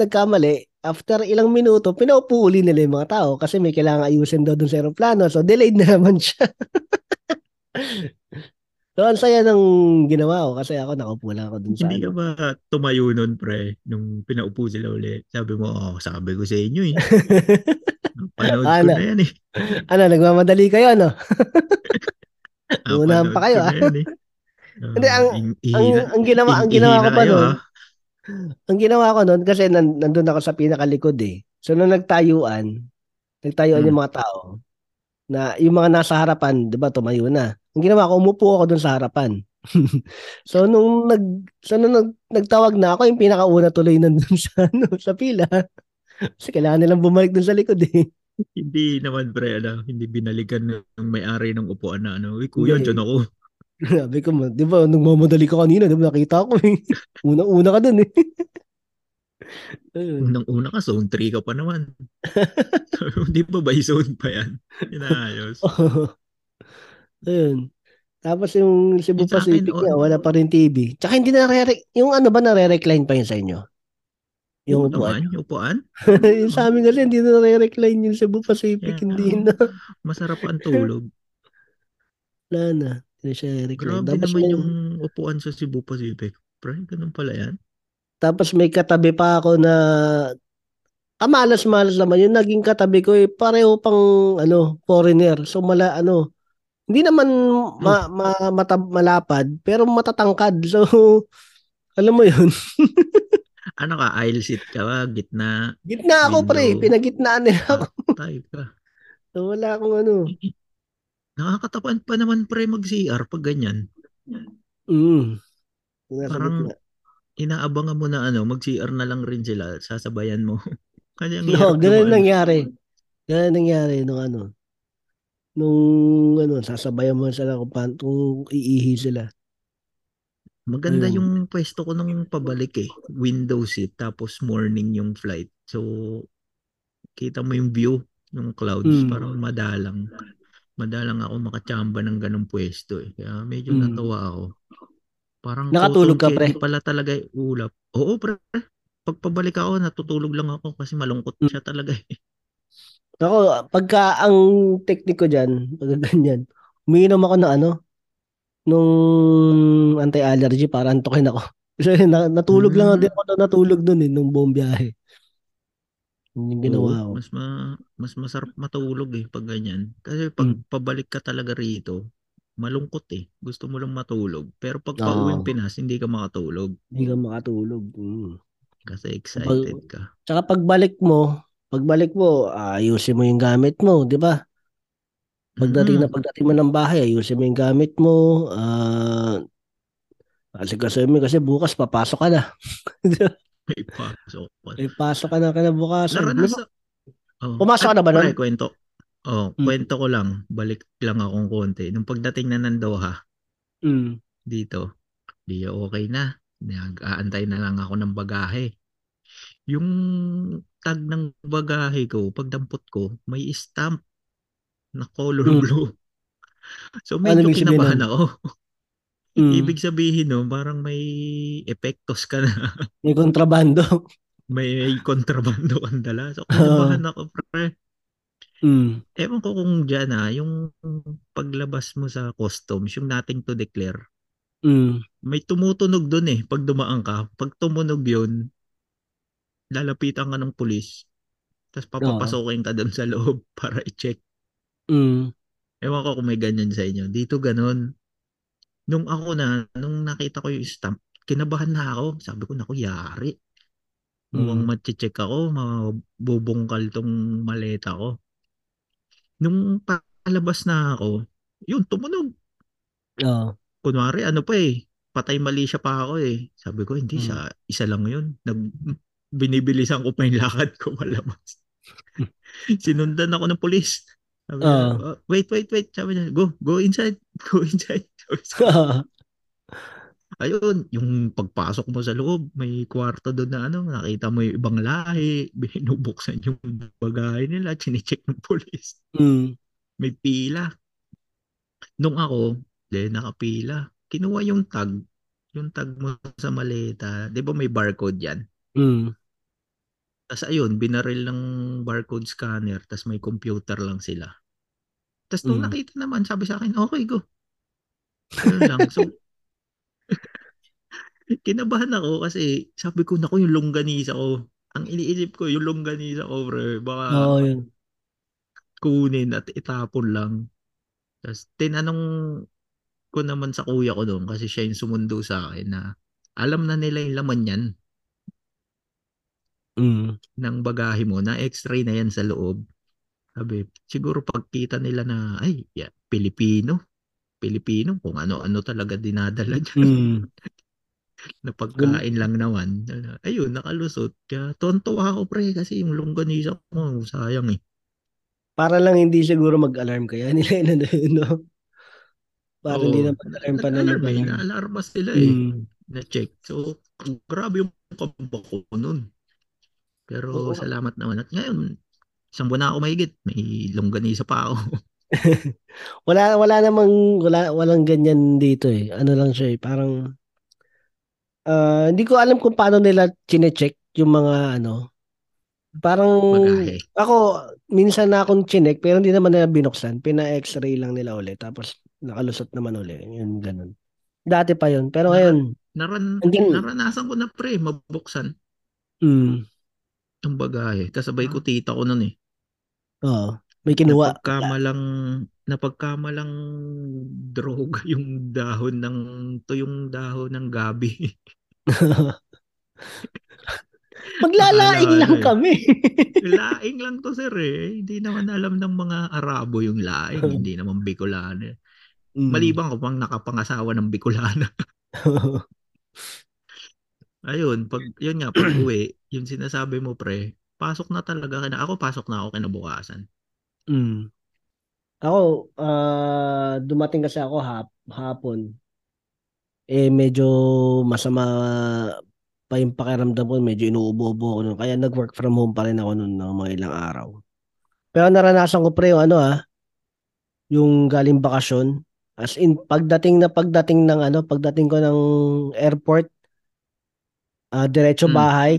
nagkamali. After ilang minuto, pinaupo uli nila yung mga tao kasi may kailangan ayusin daw dun sa aeroplano. So delayed na *laughs* naman siya. So ang saya ng ginawa ko kasi ako nakaupo lang ako dun sa Hindi ka ano. ba tumayo nun, pre, nung pinaupo sila uli? Sabi mo, oh, sabi ko sa inyo eh. *laughs* Panood ko Ano? na yan eh. ano, nagmamadali kayo, *laughs* no? Ah, Unahan pa kayo, ah. eh. Ah, *laughs* Hindi, ang- ing- Ang, ang ginawa, ang ginawa ko pa nun, ah. Ang ginawa ko noon kasi nan, nandun ako sa pinakalikod eh. So nung nagtayuan, nagtayuan Hmm. yung mga tao na yung mga nasa harapan, 'di ba, tumayo na. Ang ginawa ko, umupo ako doon sa harapan. *laughs* so nung nag so nung nag, nagtawag na ako, yung pinakauna tuloy nandun *laughs* sa ano, sa pila. Kasi kailangan nilang bumalik doon sa likod eh. Hindi naman, pre, ano, hindi binalikan ng may-ari ng upuan na ano. Uy, kuya, Hindi. dyan ako. *laughs* Sabi ko, di ba, nagmamadali ka kanina, di ba, nakita ko eh. Una-una ka dun eh. Unang-una ka, zone 3 ka pa naman. Hindi ba by zone pa yan? Inaayos. Ayun. Tapos yung Cebu Yung akin, Pacific o- niya, wala pa rin TV. Tsaka hindi na re yung ano ba nare-recline pa yun sa inyo? Yung upuan. yung upuan. *laughs* yung sa amin kasi hindi na nare-recline yung Cebu Pacific, Yeah. hindi na. Masarap ang tulog. *laughs* Wala na. Hindi siya recline. Grabe Tapos naman may, yung upuan sa Cebu Pacific. Pre, ganun pala yan. tapos may katabi pa ako na kamalas-malas naman yung naging katabi ko eh pareho pang ano foreigner so mala ano hindi naman ma, ma, mata, malapad pero matatangkad so *laughs* alam mo yun *laughs* Ano ka, aisle seat ka ba? Gitna. gitna ako pre Window. pinagitnaan nila ako *laughs* Tayo ka. so wala akong ano Nakakatapan pa naman pre mag-CR pag ganyan. mm. Nasa Parang- gitna. Inaabangan mo na ano, mag-CR na lang rin sila. Sasabayan mo. Kasi ang No, ganun naman. nangyari. Ganun nangyari nung ano. Nung ano, sasabayan mo sila kung, paano, kung iihi sila. Maganda Ayun. yung pwesto ko nung pabalik eh. Window seat tapos morning yung flight. So kita mo yung view ng clouds Mm. parang madalang. Madalang ako makachamba ng ganong pwesto eh. Kaya medyo Mm. natawa ako. Parang Nakatulog ka, candy pre? pala talaga ulap. Oo pre. Pagpabalik ako natutulog lang ako kasi malungkot Mm. siya talaga eh. Ako, pagka ang teknik ko dyan, pagka ganyan, umiinom ako ng ano, nung anti-allergy para antokin ako. *laughs* Kasi natulog lang Mm. din ako na natulog dun eh, nung buong biyahe. Yun yung ginawa ko. mas ma mas masarap matulog eh pag ganyan. Kasi pag Mm. pabalik ka talaga rito, malungkot eh. Gusto mo lang matulog. Pero pag Oo. pauwing Pinas, hindi ka makatulog Hindi ka makatulog. Mm. kasi excited ka. Tsaka pagbalik mo, pagbalik mo, ayusin mo yung gamit mo, di ba? Pagdating na Mm, pagdating mo ng bahay, ayusin mo yung gamit mo. Ah, kasi kasi kasi bukas papasok ka na. *laughs* may pasok pa. May pasok ka na kinabukasan. Naranasan. Oh, Pumasok ka at na ba nun? kwento. Oh, Mm. kwento ko lang. Balik lang akong konti. Nung pagdating na ng Doha, Mm. dito, di okay na. Nag-aantay na lang ako ng bagahe. Yung tag ng bagahe ko, pagdampot ko, may stamp na color Mm. blue. *laughs* So Ano medyo sabihin kinabahan ako. *laughs* Mm. Ibig sabihin no, parang may epektos ka na. *laughs* May kontrabando. may kontrabando kang dala. So kinabahan ako, pre. Mm. Ewan ko kung dyan ah, yung paglabas mo sa customs, yung nothing to declare, Mm. may tumutunog doon eh pag dumaan ka. Pag tumunog yun, lalapitan ka ng pulis. Tapos papapasokin ka doon sa loob *laughs* para i-check. Mm. Ewan ko kung may ganyan sa inyo. Dito ganun. Nung ako na, nung nakita ko yung stamp, kinabahan na ako. Sabi ko, naku, yari. Mukhang Mm. matche-check ako, mabubungkal tong maleta ko. Nung palabas na ako, yun, tumunog. Oo. Kunwari, ano pa eh, patay mali siya pa ako eh. Sabi ko, hindi Mm. siya, isa lang yun. Nag, binibilisan ko pa yung lakad ko *laughs* palabas. Sinundan ako ng pulis. Sabi niya. "Oh, wait, wait, wait. Sabi niya, go, go inside, *laughs* go inside. Sabi *laughs* Ayun, yung pagpasok mo sa loob, may kwarto doon na ano, nakita mo yung ibang lahi, binubuksan yung bagahe nila, chinecheck ng polis. mm. May pila. Nung ako, de, nakapila. Kinuha yung tag, yung tag mo sa maleta. Di ba may barcode yan? Mm. Tapos ayun, binaril ng barcode scanner, tapos may computer lang sila. Tapos nung Mm. nakita naman, sabi sa akin, okay, go. Ayun lang. So, *laughs* kinabahan ako kasi sabi ko, naku, yung longganisa ko. Ang iniisip ko, yung longganisa ko, bro, baka Oo, yun. kunin at itapon lang. Tapos tinanong ko naman sa kuya ko doon kasi siya yung sumundo sa akin na alam na nila yung laman yan Mm. ng bagahe mo na x-ray na yan sa loob. Sabi, siguro pagkita nila na, ay, yeah, Pilipino. Pilipino, kung ano-ano talaga dinadala dyan. Mm. *laughs* na pagkain lang naman. Ayun, nakalusot. Kaya tontuwa ako pre kasi yung longganisa ko, sayang eh. Para lang hindi siguro mag-alarm kaya *laughs* nila yun, no? Para hindi na mag-alarm pa na nag-alarm eh, na-alarma sila eh. Mm. Na-check. So, grabe yung kamba ko nun. Pero Oo. salamat naman. At ngayon, isang buwan na ako mahigit. May longganisa pa ako. *laughs* wala wala namang wala walang ganyan dito eh. Ano lang siya eh, parang ah, hindi ko alam kung paano nila chine-check yung mga ano. Parang Bagahe. ako minsan na akong chinek pero hindi naman nila binuksan. Pina-x-ray lang nila ulit tapos nakalusot naman ulit. Yun ganun. Dati pa yun. Pero ngayon, Naran, Hanggang- naranasan ko na pre, mabuksan mm, ang bagahe. Kasabay ko tita ko nun eh. oo, may kinuha. Napagkamalang, napagkamalang droga yung dahon ng, to yung dahon ng gabi. *laughs* Maglalaing lang eh. kami. *laughs* laing lang to sir eh. Hindi naman alam ng mga Arabo yung laing. *laughs* hindi naman Bicolano. eh. Mm. Maliban ko pang nakapangasawa ng Bicolano. Ayun, pag, yun nga, pag uwi, yung sinasabi mo pre, pasok na talaga. Kina, ako pasok na ako kinabukasan. Mm. Ako, ah, dumating kasi ako hap, hapon. Eh, medyo masama pa yung pakiramdam ko. Medyo inuubo-ubo ako nun. Kaya nag-work from home pa rin ako nun ng mga ilang araw. Pero naranasan ko pre yung ano ah, yung galing bakasyon. As in, pagdating na pagdating ng ano, pagdating ko ng airport, ah diretso Hmm. bahay.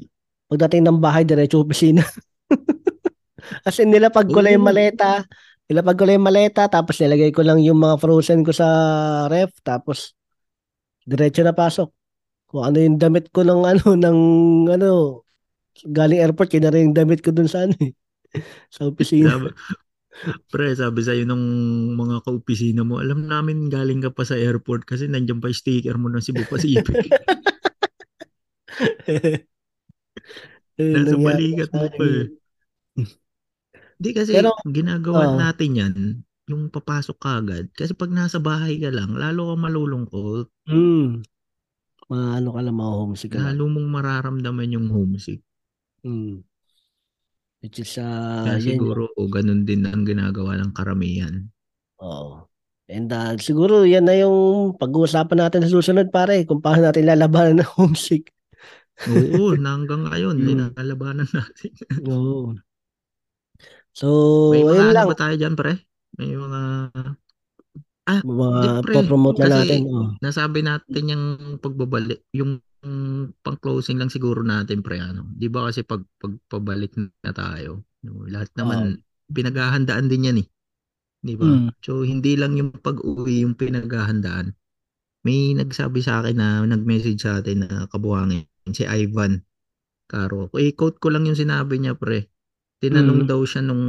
Pagdating ng bahay, diretso opisina. *laughs* As in, nilapag ko lang yung Oo. maleta. Nilapag ko lang yung maleta, tapos nilagay ko lang yung mga frozen ko sa ref, tapos diretso na pasok. Kung ano yung damit ko ng ano, *laughs* ng ano, galing airport, rin yung damit ko dun sa ano eh, *laughs* sa opisina. Sabi, pre, sabi sa'yo nung mga kaopisina mo, alam namin galing ka pa sa airport kasi nandiyan pa yung sticker mo ng Cebu Pacific. Yun, Nasa nangyari balikat sa mo pa eh. Hindi kasi Pero, ginagawa ah. natin yan, yung papasok ka agad. Kasi pag nasa bahay ka lang, lalo ka malulungkot. Hmm. Maano ka lang, ma-homesick ka. Lalo mong mararamdaman yung homesick. Hmm. Which is, Kaya ah, yan siguro o ganun din ang ginagawa ng karamihan. Oo. And ah, siguro yan na yung pag-uusapan natin sa susunod pare, kung paano natin lalabanan ng homesick. Oo, na *laughs* hanggang ngayon, Mm. ninalabanan natin. *laughs* Oo. So, May mga ayun ano lang. ba tayo dyan, pre? May mga... Ah, di Mga pre. po-promote na Kasi natin. Oh. nasabi natin yung pagbabalik, yung pang-closing lang siguro natin, pre. Ano? Di ba kasi pag pagpabalik na tayo, no, lahat naman pinaghahandaan din yan eh. Di ba? Mm. So, hindi lang yung pag-uwi yung pinaghahandaan. May nagsabi sa akin na nag-message sa atin na kabuhangin, si Ivan Caro. Eh, quote ko lang yung sinabi niya, pre. Tinanong Mm. daw siya nung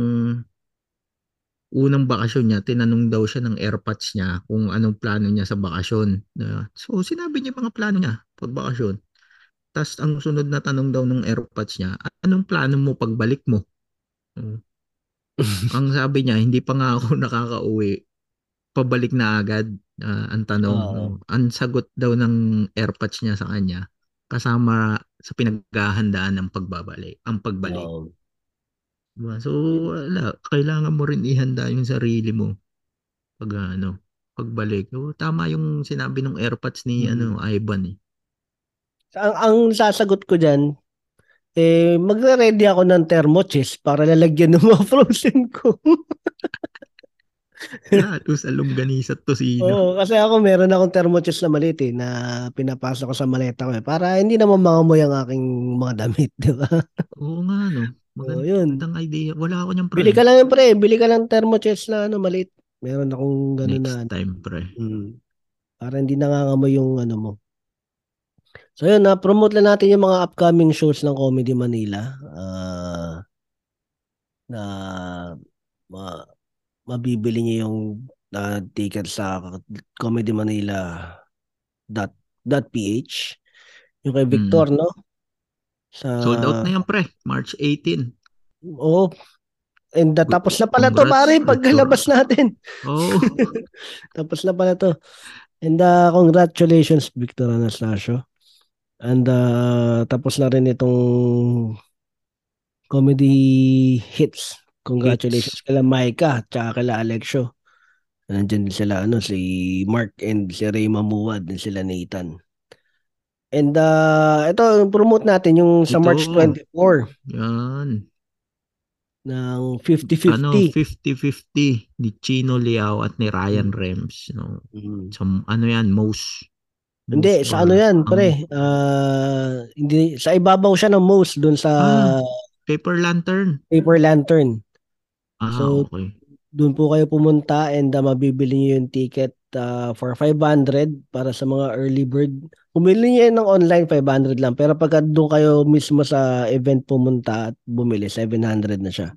unang bakasyon niya, tinanong daw siya ng airpods niya kung anong plano niya sa bakasyon. So, sinabi niya mga plano niya pag bakasyon. Tapos, ang sunod na tanong daw ng airpods niya, anong plano mo pagbalik mo? Mm. *laughs* ang sabi niya, hindi pa nga ako *laughs* nakakauwi. Pabalik na agad. ah, ang tanong. No? Ang sagot daw ng airpods niya sa kanya, kasama sa pinaghahandaan ng pagbabalik, ang pagbalik. Oo. Diba? So, wala. Kailangan mo rin ihanda yung sarili mo pag ano, pagbalik. So, tama yung sinabi ng airpods ni Mm. ano, Ivan eh. Ang, ang sasagot ko dyan, eh, magre-ready ako ng thermochest para lalagyan ng mga *laughs* frozen ko. *laughs* *laughs* Lalo sa longganisa at tosino. Oo, kasi ako meron akong thermochest na maliit eh, na pinapasok ko sa maleta ko eh, para hindi naman mangamoy ang aking mga damit, *laughs* di ba? Oo nga, no. Oo, yun. Magandang idea. Wala ako niyang pre. Bili ka lang pre, bili ka lang thermochest na ano, maliit. Meron akong gano'n na, Next time, pre. mm, para hindi nangangamoy yung ano mo. So yun, na-promote lang natin yung mga upcoming shows ng Comedy Manila. Ah, na ma, mabibili niyo yung ah, ticket sa Comedy Manila dot, dot ph yung kay Victor no sa Hmm. Sold out na yan, pre. March 18. oo and uh, tapos na pala to Congrats, pare Victor. pagkalabas natin Oo. *laughs* tapos na pala to and uh, congratulations Victor Anastasio and uh, tapos na rin itong comedy hits congratulations kala Maika tsaka kala Alexio Nandyan din sila, ano, si Mark and si Ray Mamuwad, din sila Nathan. And uh, ito, promote natin yung sa Ito. March 24. yan. ng Ano, 50-50. 50-50 ni Chino Liao at ni Ryan Mm. Rems. No? Mm. So, ano yan, most. Hindi, most sa ano yan, pre? Ah, hindi, sa ibabaw siya ng most dun sa Ah. Paper Lantern. Paper Lantern. Ah, So, okay. Doon po kayo pumunta and ah, mabibili niyo yung ticket ah, for 500 para sa mga early bird. Bumili niyo ng online 500 lang pero pagka doon kayo mismo sa event pumunta at bumili 700 na siya.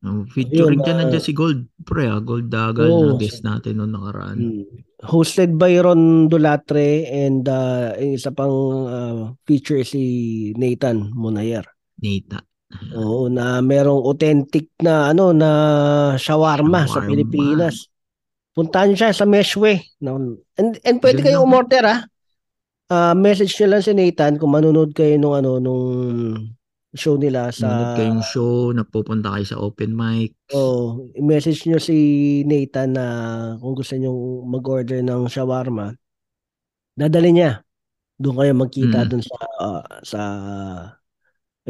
No, featuring Ayun, ka ah, nandiyan si Gold. Pre, ah, Gold Dagal Oo, na guest natin noong nakaraan. Mm. Hosted by Ron Dulatre and ah, yung isa pang ah, feature si Nathan Munayer. Nita. Oo, na merong authentic na ano na shawarma, sa Shawarma. Pilipinas. Puntahan niyo siya sa Meshwe. No? And, and pwede kayo umorder ah. Ah, message niyo lang si Nathan kung manonood kayo nung ano nung show nila sa Nanonood kayong show, napupunta kayo sa open mic. Oh, i-message niyo si Nathan na kung gusto niyo mag-order ng shawarma. Dadali niya. Doon kayo magkita Mm. doon sa ah, sa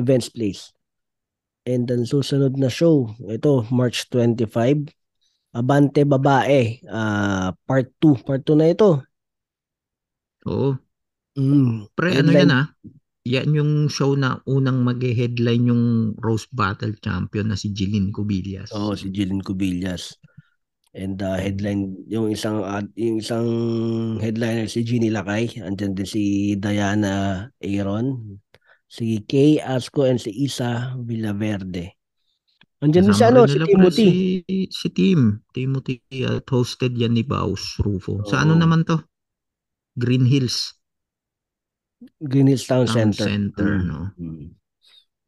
events place. And then susunod na show, ito March 25, Abante Babae, ah, part 2. Part 2 na ito. Oo. Mm. Pre, ano yan ah? Yan yung show na unang mag-headline yung Rose Battle Champion na si Jeline Cubillas. Oo, si Jillian Cubillas. And uh, headline, yung isang ad- yung isang headliner si Jeannie Lakay, andyan din si Diana Aaron, si Kay Asco and si Isa Villaverde. Andyan din si ano, si Timothy. Si, si Tim. Timothy at hosted yan ni Baus Rufo. Sa ano naman to? Green Hills Green Hills Town, Town Center. Center, Mm. no? Mm.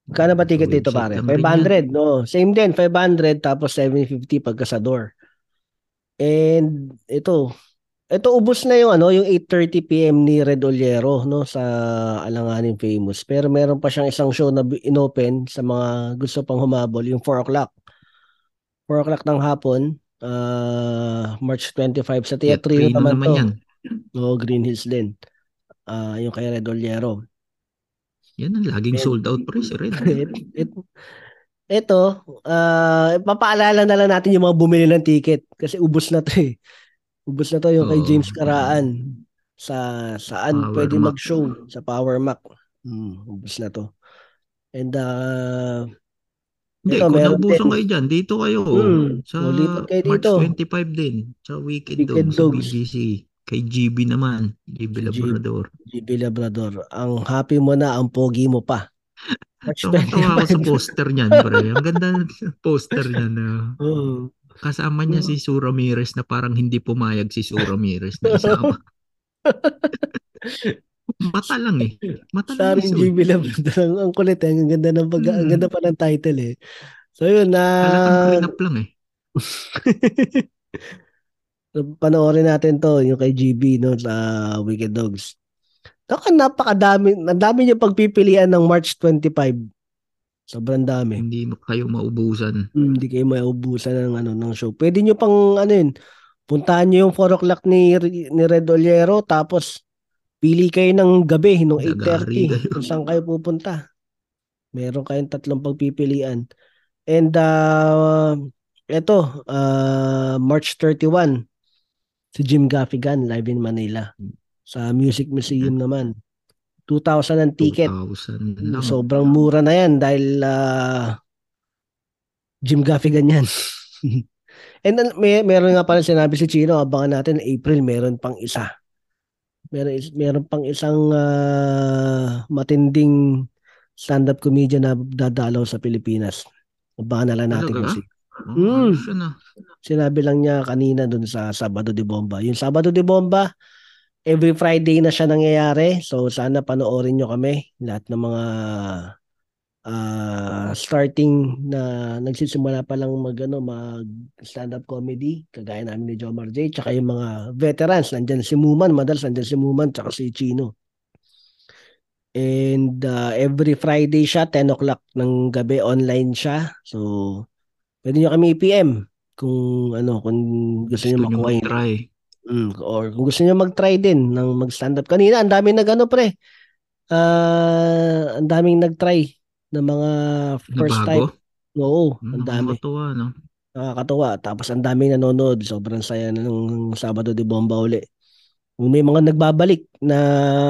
Magkano ba ticket dito pare? lang rin 500, no? Same din, 500 tapos 750 pagka sa door. And ito, ito ubos na yung ano, yung 8:30 PM ni Red Oliero, no, sa Alanganin Famous. Pero meron pa siyang isang show na inopen sa mga gusto pang humabol, yung 4 o'clock. 4 o'clock ng hapon, ah, March 25 sa Teatrino Teatrino naman, naman to. yan. Oo, Green Hills din. Ah, yung kay Red Oliero. Yan ang laging And- sold out pre si Red. *laughs* it, it, ito, ah papaalala na lang natin yung mga bumili ng ticket kasi ubos na to eh. Ubos na to yung kay. James Karaan sa saan Power pwede Mac. mag-show sa Power Mac. Hmm, ubos na to. And uh, Hindi, ito, kung din. kayo dyan, dito kayo. Hmm, Sa o, lipat kayo March dito. 25 din. Sa Weekend, Weekend Dog, sa Dogs. BGC. Kay GB naman. GB Labrador. GB Labrador. Ang happy mo na, ang pogi mo pa. March Tawa-tawa ako sa 25. poster niyan, pre. Ang ganda ng poster niyan. ah. *laughs* Oo. Kasama niya si Sue Ramirez na parang hindi pumayag si Sue Ramirez na isama. *laughs* Mata lang eh. Mata lang Starring Sue. GB Labrador. Ang, ang kulit eh. Ang ganda ng pag, ang Hmm. ganda pa ng title eh. So yun na Halatang prenup lang eh. *laughs* panoorin natin to yung kay GB no sa Wicked Dogs. Saka napakadami, ang dami niya pagpipilian ng March 25. Sobrang dami. Hindi mo kayo maubusan. Hmm, Hindi kayo maubusan ng ano ng show. Pwede niyo pang ano yun, puntahan niyo yung 4 o'clock ni ni Red Oliero tapos pili kayo ng gabi nung Gagari 8:30 kayo. kung saan kayo pupunta. Meron kayong tatlong pagpipilian. And uh, eto, uh, March 31 si Jim Gaffigan live in Manila. Sa Music Museum naman. 2,000 ang ticket. 2,000 lang. Sobrang mura na yan dahil ah, Jim Gaffigan yan. *laughs* And then, may, meron nga pala sinabi si Chino, abangan natin April, meron pang isa. Meron, meron pang isang ah, matinding stand-up comedian na dadalaw sa Pilipinas. Abangan na lang natin Talaga? kasi. Oh, Mm. ah. Sinabi lang niya kanina dun sa Sabado de Bomba. Yung Sabado de Bomba, every Friday na siya nangyayari. So sana panoorin nyo kami. Lahat ng mga ah, starting na nagsisimula pa lang mag, ano, mag stand-up comedy. Kagaya namin ni Jomar J. Tsaka yung mga veterans. Nandyan si Muman. Madalas nandyan si Muman. Tsaka si Chino. And ah, every Friday siya, 10 o'clock ng gabi, online siya. So, pwede nyo kami i-PM kung ano, kung gusto, niyo nyo makuha yun. mag-try. Mm, or kung gusto niyo mag-try din ng mag-stand up. Kanina, ang daming nag ano pre. Ah, ang daming nag-try ng mga first time. bago. Oo, Hmm, ang dami. Nakakatuwa, no? Nakakatuwa. Tapos ang daming nanonood. Sobrang saya na nung Sabado de Bomba uli. May mga nagbabalik na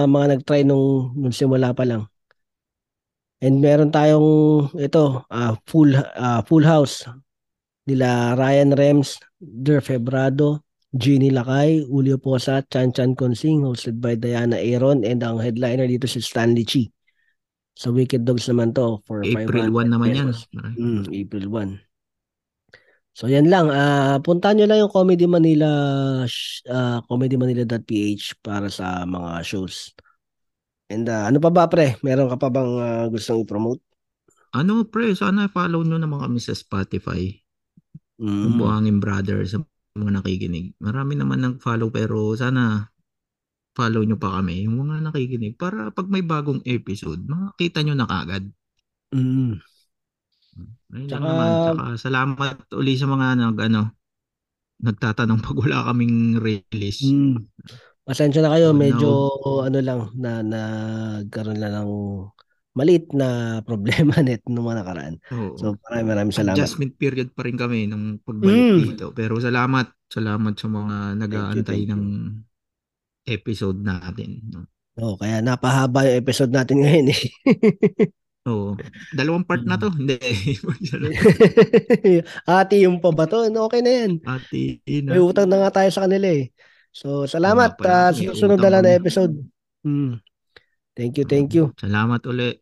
mga nag-try nung, nung simula pa lang. And meron tayong ito, ah, full ah, full house nila Ryan Rems, Der Febrado, Jeannie Lakay, Julio Posa, Chan Chan Consing, hosted by Diana Aaron, and ang headliner dito si Stanley Chi. Sa Wicked Dogs naman to for April 500 1 naman yan. Mm, April 1. So yan lang, ah puntahan nyo lang yung Comedy Manila sh- ah, comedymanila.ph para sa mga shows. And ah, ano pa ba pre? Meron ka pa bang ah, gustong i-promote? Ano, pre, sana follow nyo naman kami sa Spotify. Mm. Buhangin Brothers sa mga nakikinig. Marami naman nag-follow pero sana follow nyo pa kami, yung mga nakikinig, para pag may bagong episode, makakita nyo na kagad. Mm. Ayun lang Tsaka- naman. Tsaka salamat uli sa mga nag, ano, nagtatanong pag wala kaming release. Mm. Pasensya na kayo, medyo ano lang na nagkaroon lang ng maliit na *laughs* problema net nung mga nakaraan. Oo. So maraming maraming salamat. Adjustment period pa rin kami nung pagbalik Mm. dito. Pero salamat. Salamat sa mga nag-aantay ng episode natin. no? Oh, kaya napahaba yung episode natin ngayon eh. *laughs* Oo. Dalawang part na to. *laughs* Hindi. Ate, yung pa ba to? No, Okay na yan. Ate, May utang na nga tayo sa kanila eh. So, salamat. Oo may susunod na lang na episode. Mm. Thank you, thank you. Salamat uli.